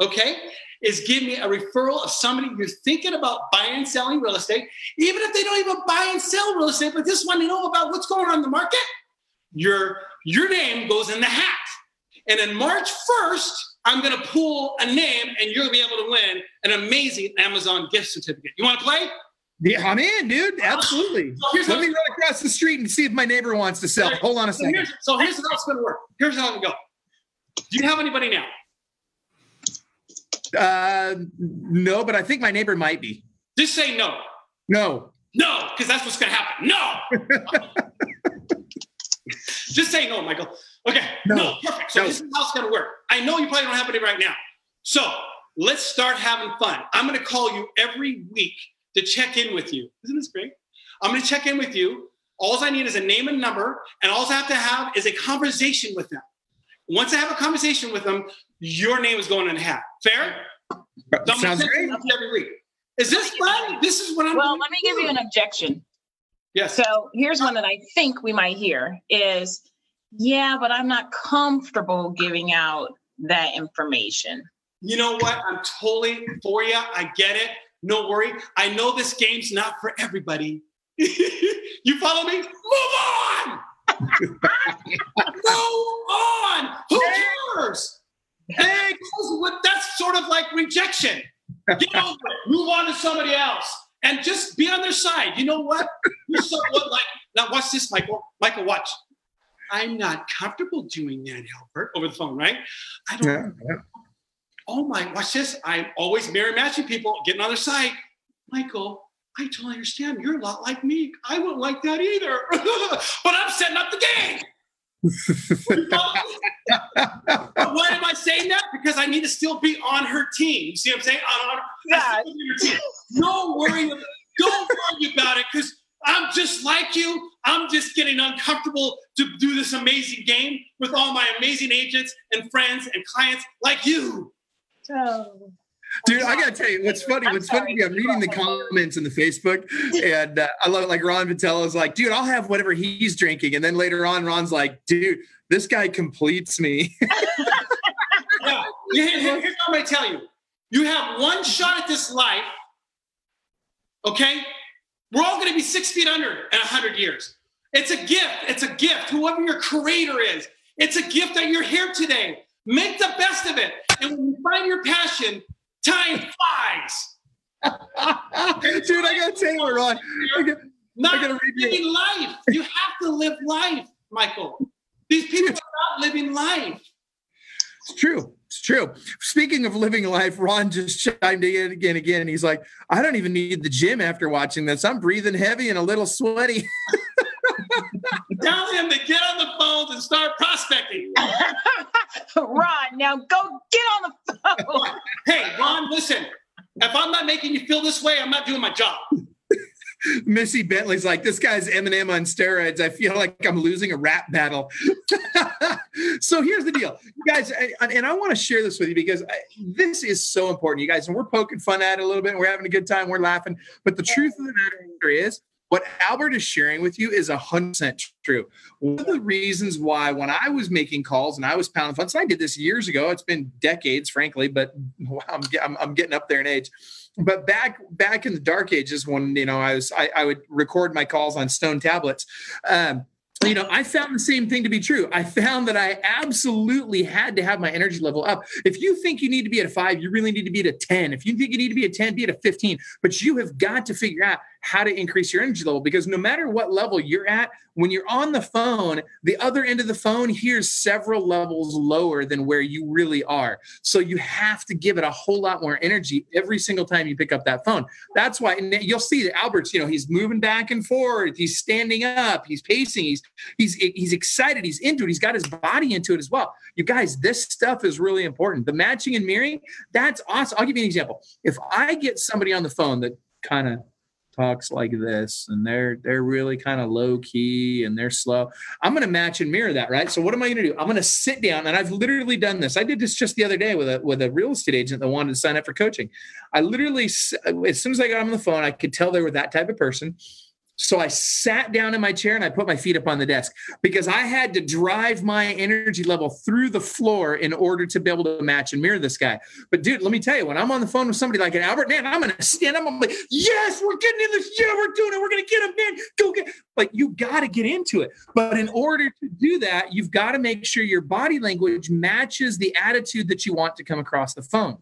okay, is give me a referral of somebody you're thinking about buying and selling real estate, even if they don't even buy and sell real estate, but just want to know about what's going on in the market. Your your name goes in the hat, and in March 1st, I'm going to pull a name, and to be able to win an amazing Amazon gift certificate. You want to play? Yeah, I'm in, dude. Absolutely. So here's Let how- me run across the street and see if my neighbor wants to sell. Hold on a So second. here's, so here's how it's going to work. Here's how it go. Do you have anybody now? Uh, no, but I think my neighbor might be. Just say no. No. No, because that's what's going to happen. No. *laughs* Just say no, Michael. Okay. No. No. Perfect. So No. this is how it's going to work. I know you probably don't have any right now. So let's start having fun. I'm going to call you every week to check in with you. Isn't this great? I'm going to check in with you. All I need is a name and number, and all I have to have is a conversation with them. Once I have a conversation with them, your name is going in the hat. Fair? So Sounds great. Every week. Is this fun? This is what I'm Well, doing. let me give you an objection. Yes. So here's one that I think we might hear is, yeah, but I'm not comfortable giving out that information. you know what? I'm totally for you. I get it. No worry. I know this game's not for everybody. *laughs* you follow me? Move on. *laughs* Move on. Who cares? Hey, that's sort of like rejection. Get over it. Move on to somebody else. And just be on their side. You know what? You're so what like now watch this, Michael. Michael, watch. I'm not comfortable doing that, Albert, over the phone, right? I don't Yeah, yeah. Oh my, watch this. I'm always mirror matching people, getting on their side. Michael, I totally understand. You're a lot like me. I wouldn't like that either. *laughs* but I'm setting up the game. You follow me? but why am I saying that? Because I need to still be on her team. You see what I'm saying? On, on, I still be on your team. Don't worry. Don't worry about it because I'm just like you. I'm just getting uncomfortable to do this amazing game with all my amazing agents and friends and clients like you. So Dude, I gotta tell you, what's funny? I'm What's sorry. funny? I'm reading the comments in the Facebook, *laughs* and uh, I love it. Like Ron Vitello's like, dude, I'll have whatever he's drinking, and then later on, Ron's like, dude, this guy completes me. *laughs* Yeah. Here- here- Here's what I'm going to tell you. You have one shot at this life. Okay? We're all going to be six feet under in 100 years. It's a gift. It's a gift. Whoever your creator is, It's a gift that you're here today. Make the best of it. And when you find your passion, time flies. *laughs* Dude, I gotta tell you, Ron. I gotta, not I gotta living you. life. You have to live life, Michael. These people are not living life. It's true. It's true. Speaking of living life, Ron just chimed in again. Again, he's like, "I don't even need the gym after watching this. I'm breathing heavy and a little sweaty." *laughs* *laughs* Tell him to get on the phone and start prospecting. *laughs* Ron, now go get on the phone. *laughs* hey, Ron, listen. If I'm not making you feel this way, I'm not doing my job. Missy Bentley's like, this guy's Eminem on steroids. I feel like I'm losing a rap battle. so here's the deal, you guys, and I want to share this with you because this is so important, you guys. And we're poking fun at it a little bit. And we're having a good time. We're laughing. But the truth of the matter is, what Albert is sharing with you is 100% true. One of the reasons why, when I was making calls and I was pounding funds, I did this years ago, it's been decades, frankly, but *laughs* I'm, I'm, I'm getting up there in age but back back in the dark ages when you know I was I, I would record my calls on stone tablets. Um, you know, I found the same thing to be true. I found that I absolutely had to have my energy level up. If you think you need to be at a five, you really need to be at a 10. If you think you need to be at 10, be at a 15. But you have got to figure out how to increase your energy level because no matter what level you're at, when you're on the phone, the other end of the phone here's several levels lower than where you really are. So you have to give it a whole lot more energy every single time you pick up that phone. That's why you'll see that Albert's, you know, he's moving back and forth, he's standing up, he's pacing, he's he's he's excited, he's into it, he's got his body into it as well. You guys, this stuff is really important. The matching and mirroring, that's awesome. I'll give you an example. If I get somebody on the phone that kind of talks like this and they're they're really kind of low key and they're slow. I'm going to match and mirror that right? So what am i going to do? I'm going to sit down and i've literally done this. I did this just the other day with a with a real estate agent that wanted to sign up for coaching. I literally as soon as i got on the phone i could tell they were that type of person so I sat down in my chair and I put my feet up on the desk because I had to drive my energy level through the floor in order to be able to match and mirror this guy. But dude, let me tell you, when I'm on the phone with somebody like an Albert, man, I'm gonna stand up. I'm like, yes, we're getting in this. Yeah, we're doing it. We're gonna get him, man. Go get. Like you got to get into it. But in order to do that, you've got to make sure your body language matches the attitude that you want to come across the phone.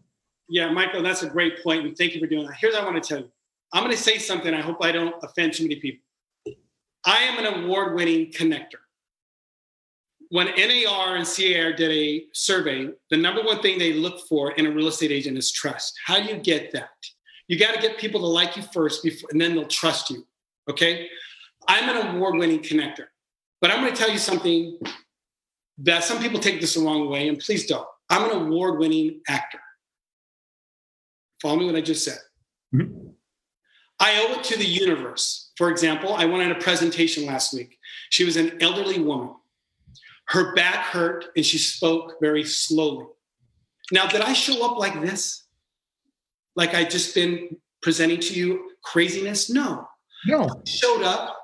Yeah, Michael, that's a great point. and thank you for doing that. Here's what I want to tell you I'm going to say something. I hope I don't offend too many people. I am an award winning connector. When NAR and CAR did a survey, the number one thing they look for in a real estate agent is trust. How do you get that? You got to get people to like you first, before, and then they'll trust you. Okay. I'm an award winning connector, but I'm going to tell you something that some people take this the wrong way, and please don't. I'm an award winning actor. Follow me what I just said. Mm-hmm. I owe it to the universe. For example, I went on a presentation last week. She was an elderly woman. Her back hurt and she spoke very slowly. Now, did I show up like this? Like I just been presenting to you craziness? No. No. I showed up,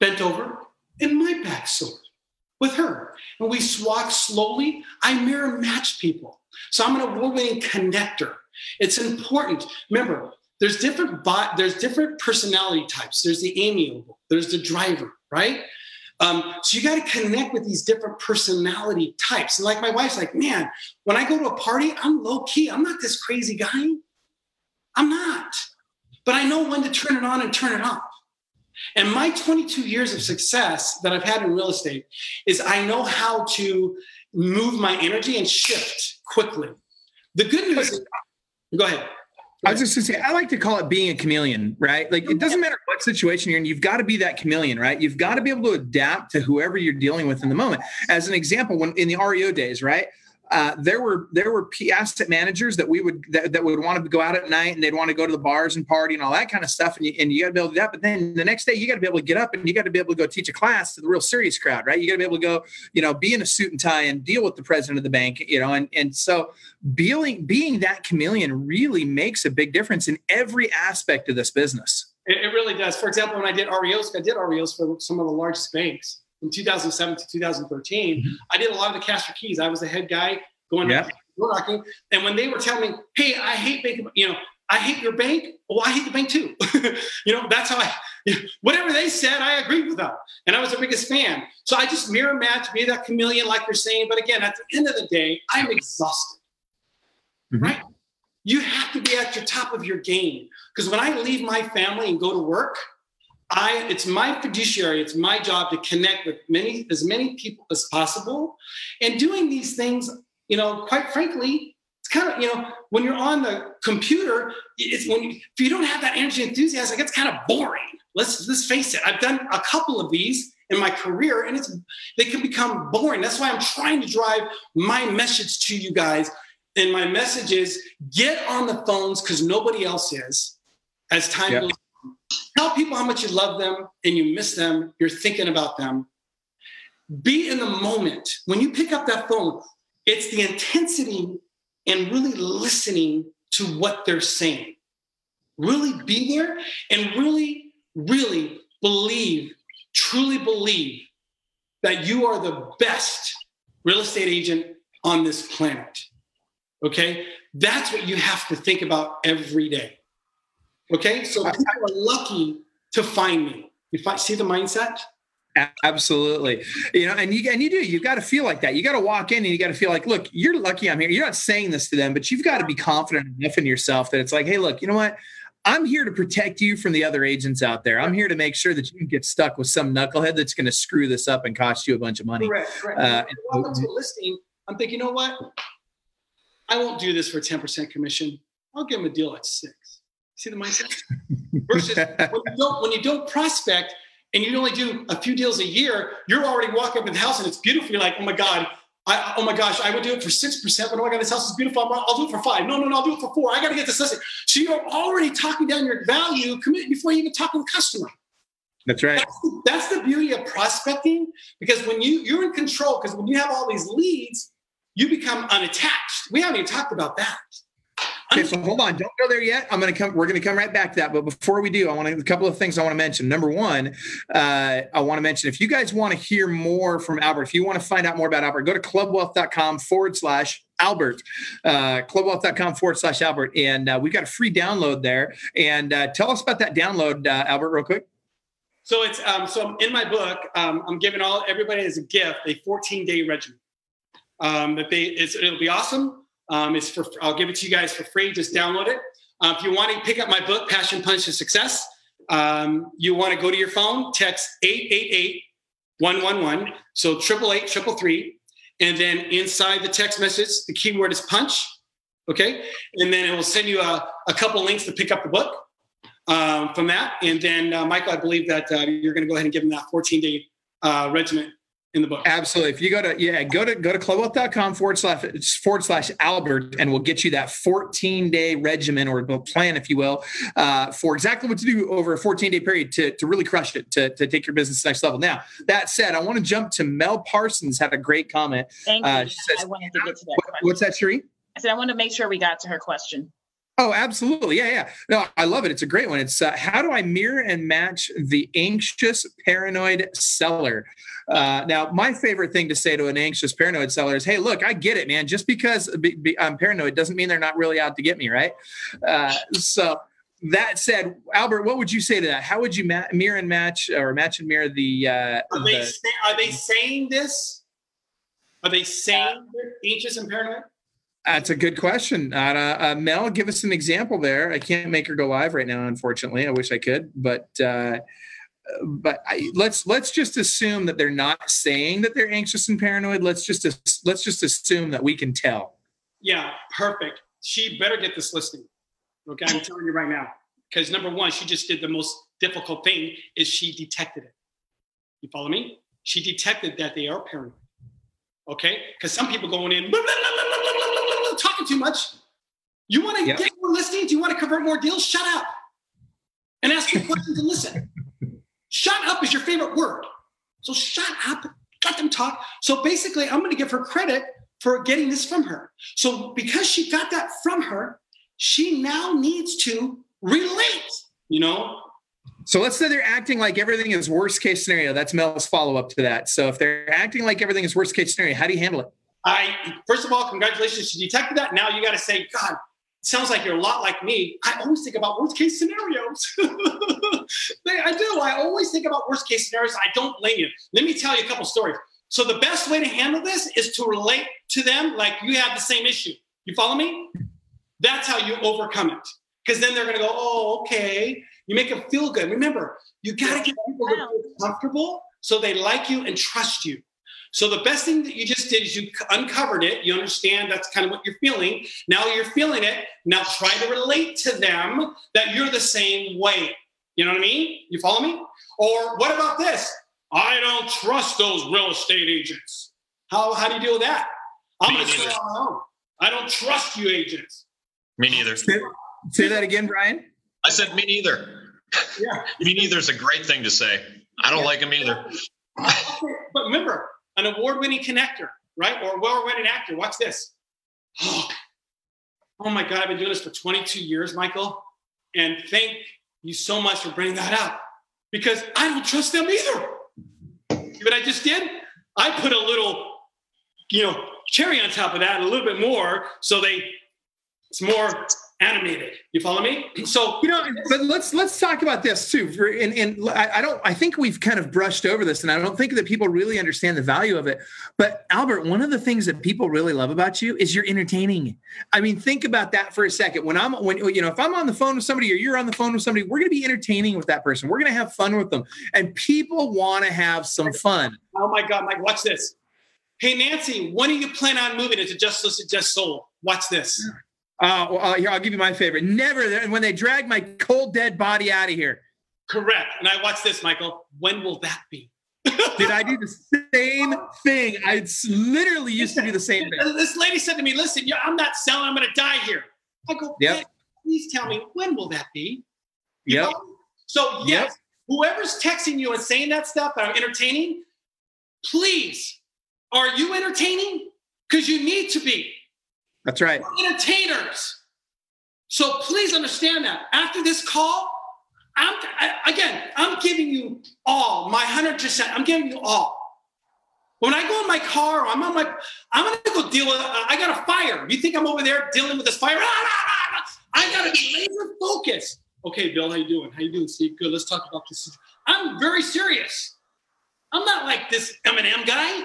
bent over, and my back sore with her. And we walked slowly. I mirror match people. So I'm an award-winning connector. It's important. Remember, there's different there's different personality types. There's the amiable, there's the driver, right? Um, so you got to connect with these different personality types. And like my wife's like, man, when I go to a party, I'm low key. I'm not this crazy guy. I'm not. But I know when to turn it on and turn it off. And my 22 years of success that I've had in real estate is I know how to move my energy and shift quickly. The good news is Go ahead. I was just gonna say, I like to call it being a chameleon, right? Like it doesn't matter what situation you're in, you've got to be that chameleon, right? You've got to be able to adapt to whoever you're dealing with in the moment. As an example, when in the REO days, right? Uh, there were there were asset managers that we would that, that, would want to go out at night and they'd want to go to the bars and party and all that kind of stuff and you, and you got to be able to do that. But then the next day you got to be able to get up and you got to be able to go teach a class to the real serious crowd right? You got to be able to go you know be in a suit and tie and deal with the president of the bank you know and and so being being that chameleon really makes a big difference in every aspect of this business. It, it really does. For example when i did reos i did reos for some of the largest banks from 2007 to 2013, mm-hmm. I did a lot of the cash keys. I was the head guy going yeah. rocking. And when they were telling me, "Hey, I hate bank," you know, I hate your bank. Well, I hate the bank too. *laughs* you know, that's how I, whatever they said, I agreed with them. And I was the biggest fan. So I just mirror match, be that chameleon, like you're saying. But again, at the end of the day, I'm exhausted. Mm-hmm. Right? You have to be at your top of your game. Because when I leave my family and go to work, I it's my fiduciary, it's my job to connect with many as many people as possible. And doing these things, you know, quite frankly, it's kind of, you know, when you're on the computer, it's when you, if you don't have that energy enthusiasm, it's kind of boring. Let's let's face it. I've done a couple of these in my career and it's they can become boring. That's why I'm trying to drive my message to you guys. And my message is get on the phones because nobody else is as time yep. goes Tell people how much you love them and you miss them. You're thinking about them. Be in the moment. When you pick up that phone, it's the intensity and really listening to what they're saying. Really be there and really, really believe, truly believe that you are the best real estate agent on this planet. Okay? That's what you have to think about every day. Okay, so people are lucky to find me. You find, see the mindset? Absolutely. You know, and you and you do, you've got to feel like that. You got to walk in and you got to feel like, look, you're lucky I'm here. You're not saying this to them, but you've got to be confident enough in yourself that it's like, hey, look, you know what? I'm here to protect you from the other agents out there. I'm here to make sure that you get stuck with some knucklehead that's going to screw this up and cost you a bunch of money. Correct. correct. Uh, welcome to a listing. I'm thinking, you know what? I won't do this for 10% commission. I'll give them a deal at six. See the mindset? Versus when you don't when you don't prospect and you only do a few deals a year, you're already walking up in the house and it's beautiful. You're like, oh my God, I, oh my gosh, I would do it for 6%, but oh my God, this house is beautiful. i will do it for five. No, no, no, I'll do it for four. I got to get this listed. So you're already talking down your value commit before you even talk to the customer. That's right. That's the, that's the beauty of prospecting because when you, you're in control, because when you have all these leads, you become unattached. We haven't even talked about that. Okay, so hold on, don't go there yet. I'm gonna come. We're gonna come right back to that. But before we do, I want to, a couple of things I want to mention. Number one, uh, I want to mention if you guys want to hear more from Albert, if you want to find out more about Albert, go to clubwealth.com forward slash Albert, uh, clubwealth.com forward slash Albert, and uh, we've got a free download there. And uh, tell us about that download, uh, Albert, real quick. So it's um, so in my book, um, I'm giving all everybody as a gift a 14 day regimen. Um, that they it's, it'll be awesome. Um, it's for I'll give it to you guys for free. Just download it. Uh, if you want to pick up my book, Passion Punch to Success, um, you want to go to your phone, text 888 111. So triple eight, triple three. And then inside the text message, the keyword is punch. Okay. And then it will send you a, a couple links to pick up the book um, from that. And then, uh, Michael, I believe that uh, you're going to go ahead and give them that 14 day uh, regimen in the book. Absolutely. If you go to yeah, go to go to clubwealth.com forward slash forward slash Albert, and we'll get you that 14 day regimen or plan, if you will, uh, for exactly what to do over a 14 day period to, to really crush it, to, to take your business next level. Now, that said, I want to jump to Mel Parsons had a great comment. Thank uh, you. Says, I wanted to get to that. What, what's that, Cherie? I said I want to make sure we got to her question. Oh, absolutely. Yeah, yeah. No, I love it. It's a great one. It's uh, how do I mirror and match the anxious, paranoid seller? Uh, now, my favorite thing to say to an anxious, paranoid seller is, "Hey, look, I get it, man. Just because be, be, I'm paranoid doesn't mean they're not really out to get me, right?" Uh, so, that said, Albert, what would you say to that? How would you ma- mirror and match, or match and mirror the? Uh, are, they say, are they saying this? Are they saying they're anxious and paranoid? That's a good question. Uh, uh, Mel, give us an example there. I can't make her go live right now, unfortunately. I wish I could, but uh, but I, let's let's just assume that they're not saying that they're anxious and paranoid. Let's just let's just assume that we can tell. Yeah, perfect. She better get this listing. Okay, I'm telling you right now. Because number one, she just did the most difficult thing is she detected it. You follow me? She detected that they are paranoid. Okay, because some people going in. Blah, *laughs* blah, blah, talking too much. You want to yep. get more listings? You want to convert more deals? Shut up and ask your questions and listen. Shut up is your favorite word. So shut up, let them talk. So basically, I'm going to give her credit for getting this from her. So because she got that from her, she now needs to relate, you know? So let's say they're acting like everything is worst case scenario. That's Mel's follow up to that. So if they're acting like everything is worst case scenario, how do you handle it? I first of all, congratulations, you detected that. Now you got to say, God, sounds like you're a lot like me. I always think about worst case scenarios. *laughs* I do. I, always think about worst case scenarios. I don't blame you. Let me tell you a couple stories. So the best way to handle this is to relate to them like you have the same issue. You follow me? That's how you overcome it. Because then they're going to go, oh, okay. You make them feel good. Remember, you got to get people to feel comfortable so they like you and trust you. So the best thing that you just did is you uncovered it. You understand that's kind of what you're feeling. Now you're feeling it. Now try to relate to them that you're the same way. You know what I mean? You follow me? Or what about this? I don't trust those real estate agents. How, how do you deal with that? I'm going to stay on my own. I don't trust you agents. Me neither. Say, say that again, Brian. I said me neither. Yeah. *laughs* me neither is a great thing to say. I don't yeah. like them either. but remember, an award-winning connector, right? Or a well-winning actor. Watch this. Oh, oh my God, I've been doing this for 22 years, Michael. And thank you so much for bringing that up because I don't trust them either. See what I just did? I put a little, you know, cherry on top of that, a little bit more, so they it's more animated. You follow me? So you know, but let's let's talk about this too. For, and and I, don't. I think we've kind of brushed over this, and I don't think that people really understand the value of it. But Albert, one of the things that people really love about you is you're entertaining. I mean, think about that for a second. When I'm when you know if I'm on the phone with somebody or you're on the phone with somebody, we're going to be entertaining with that person. We're going to have fun with them, and people want to have some fun. Oh my God, Mike, watch this. Hey Nancy, when do you plan on moving into Just Listen, Just Soul? Watch this. Uh, well, here, I'll give you my favorite. Never, when they drag my cold, dead body out of here. Correct. And I watch this, Michael. When will that be? *laughs* Did I do the same thing? I literally used to do the same thing. This lady said to me, "Listen, I'm not selling. I'm going to die here." I go, "Yep." Please tell me when will that be? You yep. Know? So yes, yep. whoever's texting you and saying that stuff that I'm entertaining, please, are you entertaining? Because you need to be. That's right. We're entertainers. So please understand that. After this call, I'm I, again, I'm giving you all my hundred percent. I'm giving you all. When I go in my car, I'm on my, I'm gonna go deal with. Uh, I got a fire. You think I'm over there dealing with this fire? Ah, ah, ah, I gotta be laser focused. Okay, Bill, how you doing? How you doing, Steve? Good. Let's talk about this. I'm very serious. I'm not like this Eminem guy.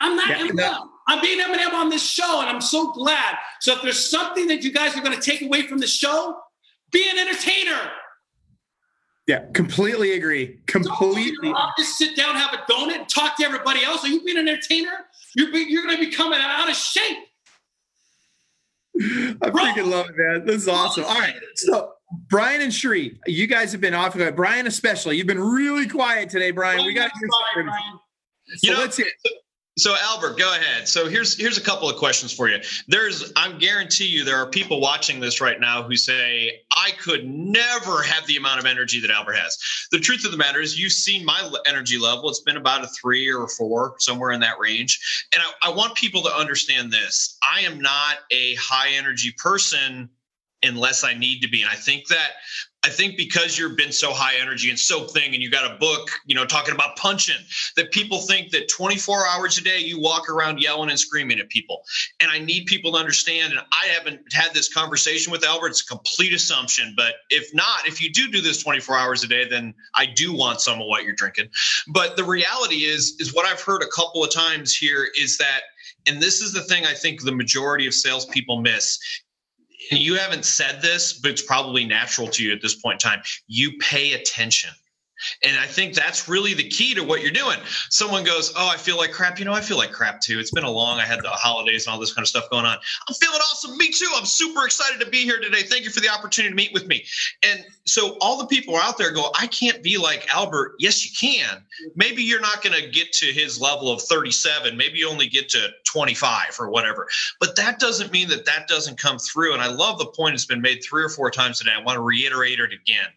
I'm not yeah, Eminem. I'm being Eminem on this show, and I'm so glad. So if there's something that you guys are going to take away from the show, be an entertainer. Yeah, completely agree. Completely. Just sit down, have a donut, and talk to everybody else. Are you being an entertainer? You're, be, you're going to be coming out of shape. I freaking love it, man. This is awesome. All right. So, Brian and Cherie, you guys have been off. of it. Brian, especially, you've been really quiet today, Brian. we got to hear Brian. So you know, let's hear. So Albert, go ahead. So here's here's a couple of questions for you. There's I'm guarantee you there are people watching this right now who say I could never have the amount of energy that Albert has. The truth of the matter is you've seen my energy level. It's been about a 3 or a 4 somewhere in that range. And I, I want people to understand this. I am not a high energy person unless I need to be. And I think that I think because you've been so high energy and so thing, and you got a book, you know, talking about punching, that people think that 24 hours a day you walk around yelling and screaming at people. And I need people to understand. And I haven't had this conversation with Albert. It's a complete assumption. But if not, if you do do this 24 hours a day, then I do want some of what you're drinking. But the reality is, is what I've heard a couple of times here is that and this is the thing I think the majority of salespeople miss you haven't said this, but it's probably natural to you at this point in time. You pay attention. And I think that's really the key to what you're doing. Someone goes, Oh, I feel like crap. You know, I feel like crap too. It's been a long, I had the holidays and all this kind of stuff going on. I'm feeling awesome. Me too. I'm super excited to be here today. Thank you for the opportunity to meet with me. And so all the people out there go, I can't be like Albert. Yes, you can. Maybe you're not going to get to his level of 37. Maybe you only get to 25 or whatever. But that doesn't mean that that doesn't come through. And I love the point that's been made three or four times today. I want to reiterate it again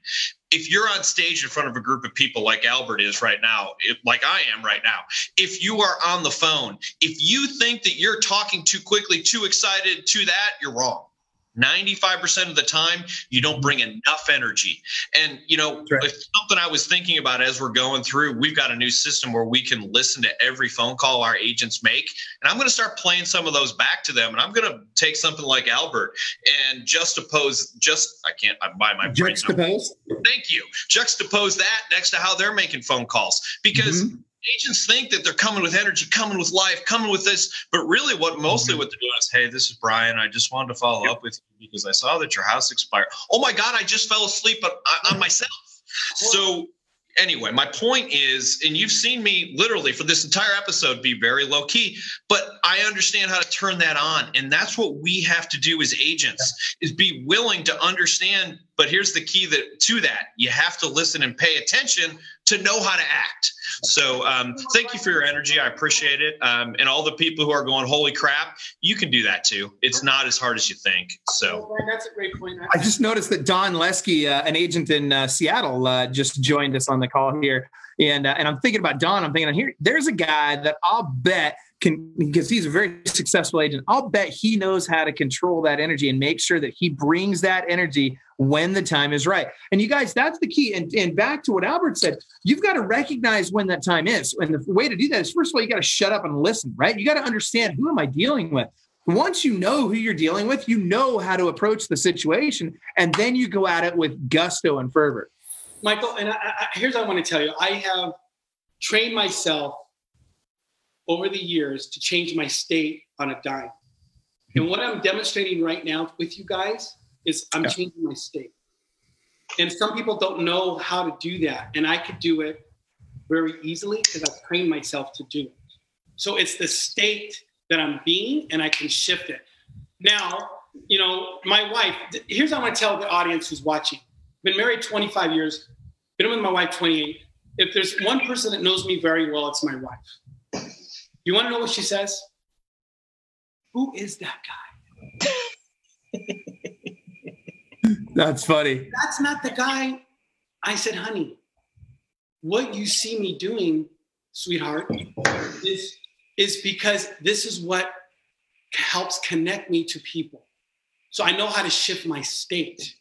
if you're on stage in front of a group of people like Albert is right now, if, like I am right now, if you are on the phone, if you think that you're talking too quickly, too excited to that, you're wrong. 95% of the time, you don't bring enough energy. And, you know, right. something I was thinking about as we're going through, we've got a new system where we can listen to every phone call our agents make. And I'm going to start playing some of those back to them. And I'm going to take something like Albert and juxtapose, just, I can't, I buy my Juxtapose? Thank you. Juxtapose that next to how they're making phone calls. Because, mm-hmm agents think that they're coming with energy, coming with life, coming with this, but really, what mostly mm-hmm. what they're doing is, hey, this is Brian. I just wanted to follow yep. up with you because I saw that your house expired. Oh my God, I just fell asleep on, on myself. So anyway, my point is, and you've seen me literally for this entire episode be very low key, but I understand how to turn that on. And that's what we have to do as agents is be willing to understand. But here's the key that to that you have to listen and pay attention to know how to act. So um, thank you for your energy. I appreciate it. Um, and all the people who are going, holy crap, you can do that too. It's not as hard as you think. So that's a great point. I just noticed that Don Lesky, uh, an agent in uh, Seattle, uh, just joined us on the call here. And, uh, and I'm thinking about Don. I'm thinking here, there's a guy that I'll bet can because he's a very successful agent. I'll bet he knows how to control that energy and make sure that he brings that energy when the time is right. And you guys, that's the key. And, and back to what Albert said, you've got to recognize when that time is. And the way to do that is first of all, you got to shut up and listen, right? You got to understand who am I dealing with? Once you know who you're dealing with, you know how to approach the situation, and then you go at it with gusto and fervor. Michael, and I, I, here's what I want to tell you: I have trained myself over the years to change my state on a dime. And what I'm demonstrating right now with you guys is I'm yeah. changing my state. And some people don't know how to do that. And I could do it very easily because I've trained myself to do it. So it's the state that I'm being and I can shift it. Now, you know, my wife, here's what I want to tell the audience who's watching. Been married 25 years, been with my wife 28. If there's one person that knows me very well, it's my wife. You want to know what she says? Who is that guy? *laughs* That's funny. That's not the guy. I said, honey, what you see me doing, sweetheart, is, is because this is what helps connect me to people. So I know how to shift my state.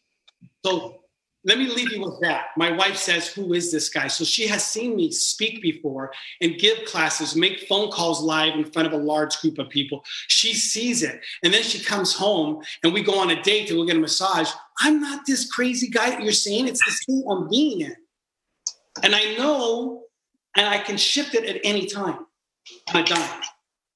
So let me leave you with that. My wife says, Who is this guy? So she has seen me speak before and give classes, make phone calls live in front of a large group of people. She sees it. And then she comes home and we go on a date and we'll get a massage. I'm not this crazy guy that you're seeing. It's the state I'm being in. And I know, and I can shift it at any time on a dime.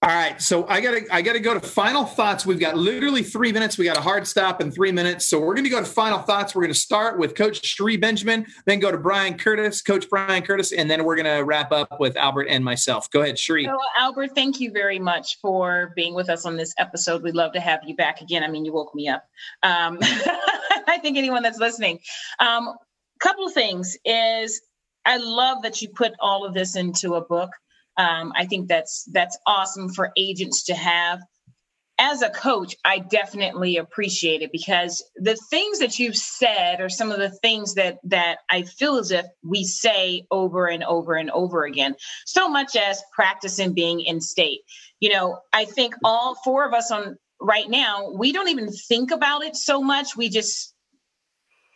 All right, so I gotta I gotta go to final thoughts. We've got literally three minutes. We got a hard stop in three minutes, so we're gonna go to final thoughts. We're gonna start with Coach Cherie Benjamin, then go to Brian Curtis, Coach Brian Curtis, and then we're gonna wrap up with Albert and myself. Go ahead, Cherie. So, Albert, thank you very much for being with us on this episode. We'd love to have you back again. I mean, you woke me up. Um, *laughs* I think anyone that's listening. Um, couple of things is I love that you put all of this into a book. Um, I think that's that's awesome for agents to have. As a coach, I definitely appreciate it because the things that you've said are some of the things that that I feel as if we say over and over and over again. So much as practicing being in state. You know, I think all four of us on right now, we don't even think about it so much. We just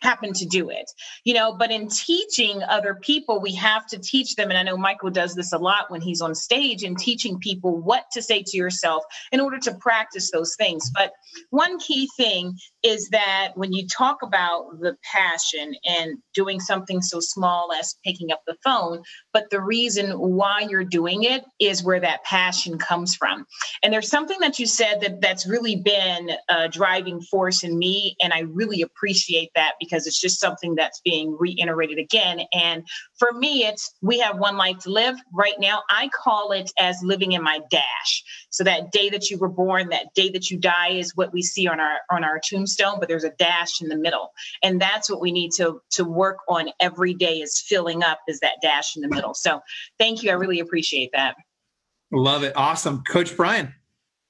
happen to do it you know but in teaching other people we have to teach them and i know michael does this a lot when he's on stage and teaching people what to say to yourself in order to practice those things. But one key thing is that when you talk about the passion and doing something so small as picking up the phone but the reason why you're doing it is where that passion comes from and there's something that you said that that's really been a driving force in me and i really appreciate that because it's just something that's being reiterated again. And for me, it's we have one life to live. Right now, I call it as living in my dash. So that day that you were born, that day that you die is what we see on our on our tombstone, but there's a dash in the middle. And that's what we need to to work on every day is filling up is that dash in the middle. So thank you. I really appreciate that. Love it. Awesome. Coach Brian.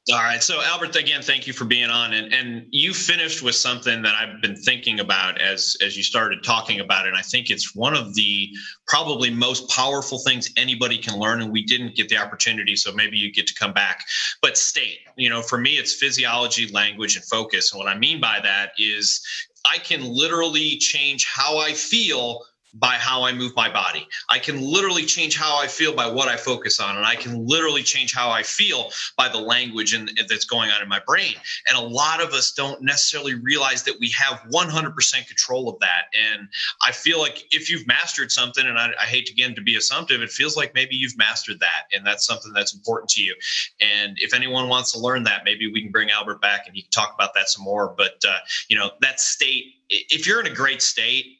All right. So Albert, again, thank you for being on. And and you finished with something that I've been thinking about as as you started talking about it. And I think it's one of the probably most powerful things anybody can learn. And we didn't get the opportunity. So maybe you get to come back. But state, you know, for me, it's physiology, language, and focus. And what I mean by that is I can literally change how I feel by how I move my body. I can literally change how I feel by what I focus on, and I can literally change how I feel by the language and that's going on in my brain. And a lot of us don't necessarily realize that we have 100% control of that. And I feel like if you've mastered something, and I, I hate again to be assumptive, it feels like maybe you've mastered that, and that's something that's important to you. And if anyone wants to learn that, maybe we can bring Albert back and he can talk about that some more. But uh, you know, that state, if you're in a great state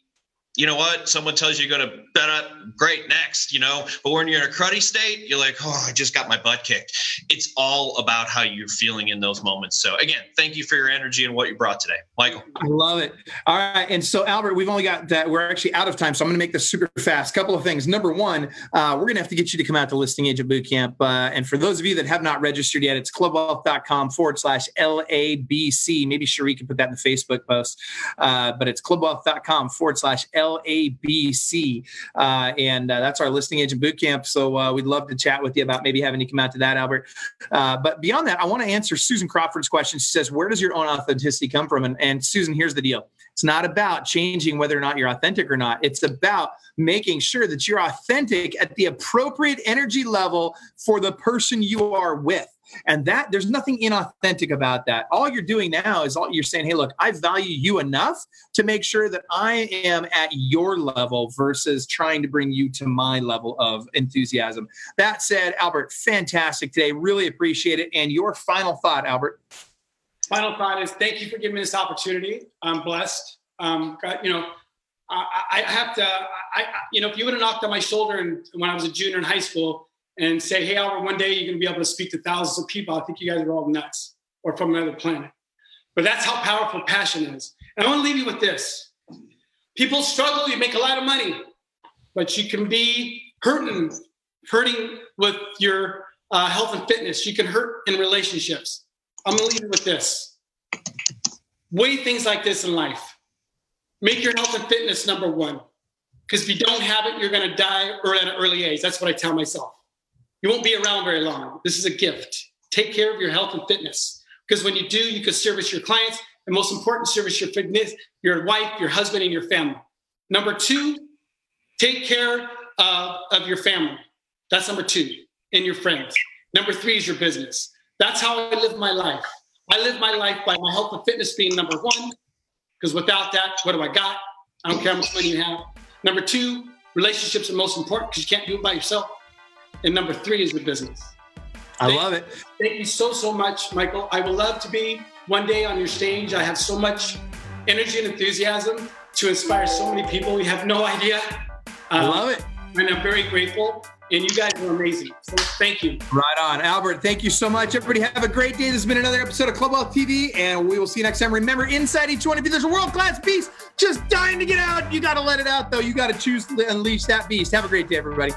you know what? Someone tells you you're going to bet up, great, next, you know. But when you're in a cruddy state, you're like, oh, I just got my butt kicked. It's all about how you're feeling in those moments. So, again, thank you for your energy and what you brought today. Michael. I love it. All right. And so, Albert, we've only got that. We're actually out of time. So, I'm going to make this super fast. Couple of things. Number one, uh, we're going to have to get you to come out to Listing Agent Bootcamp. Uh, and for those of you that have not registered yet, it's clubwealth.com forward slash LABC. Maybe Cherie can put that in the Facebook post. Uh, but it's clubwealth.com forward slash LABC. Uh, and uh, that's our listing agent bootcamp. So uh, we'd love to chat with you about maybe having you come out to that, Albert. Uh, but beyond that, I want to answer Susan Crawford's question. She says, Where does your own authenticity come from? And, and Susan, here's the deal it's not about changing whether or not you're authentic or not. It's about making sure that you're authentic at the appropriate energy level for the person you are with. And that there's nothing inauthentic about that. All you're doing now is all you're saying, hey, look, I value you enough to make sure that I am at your level versus trying to bring you to my level of enthusiasm. That said, Albert, fantastic today. Really appreciate it. And your final thought, Albert. Final thought is thank you for giving me this opportunity. I'm blessed. Um, you know, I, I have to, I, you know, if you would have knocked on my shoulder and when I was a junior in high school, and say, hey, Albert, one day you're going to be able to speak to thousands of people. I think you guys are all nuts or from another planet. But that's how powerful passion is. And I want to leave you with this people struggle, you make a lot of money, but you can be hurting, hurting with your uh, health and fitness. You can hurt in relationships. I'm going to leave you with this. Weigh things like this in life. Make your health and fitness number one. Because if you don't have it, you're going to die at an early age. That's what I tell myself. You won't be around very long. This is a gift. Take care of your health and fitness because when you do, you can service your clients and most important, service your fitness, your wife, your husband, and your family. Number two, take care uh, of your family. That's number two, and your friends. Number three is your business. That's how I live my life. I live my life by my health and fitness being number one, because without that, what do I got? I don't care how much money you have. Number two, relationships are most important because you can't do it by yourself. And number three is the business. I thank, love it. Thank you so, so much, Michael. I would love to be one day on your stage. I have so much energy and enthusiasm to inspire so many people. You have no idea. I um, love it. And I'm very grateful. And you guys are amazing. So thank you. Right on. Albert, thank you so much. Everybody have a great day. This has been another episode of Club Wealth TV, and we will see you next time. Remember, inside each one of you, there's a world-class beast just dying to get out. You got to let it out, though. You got to choose to unleash that beast. Have a great day, everybody.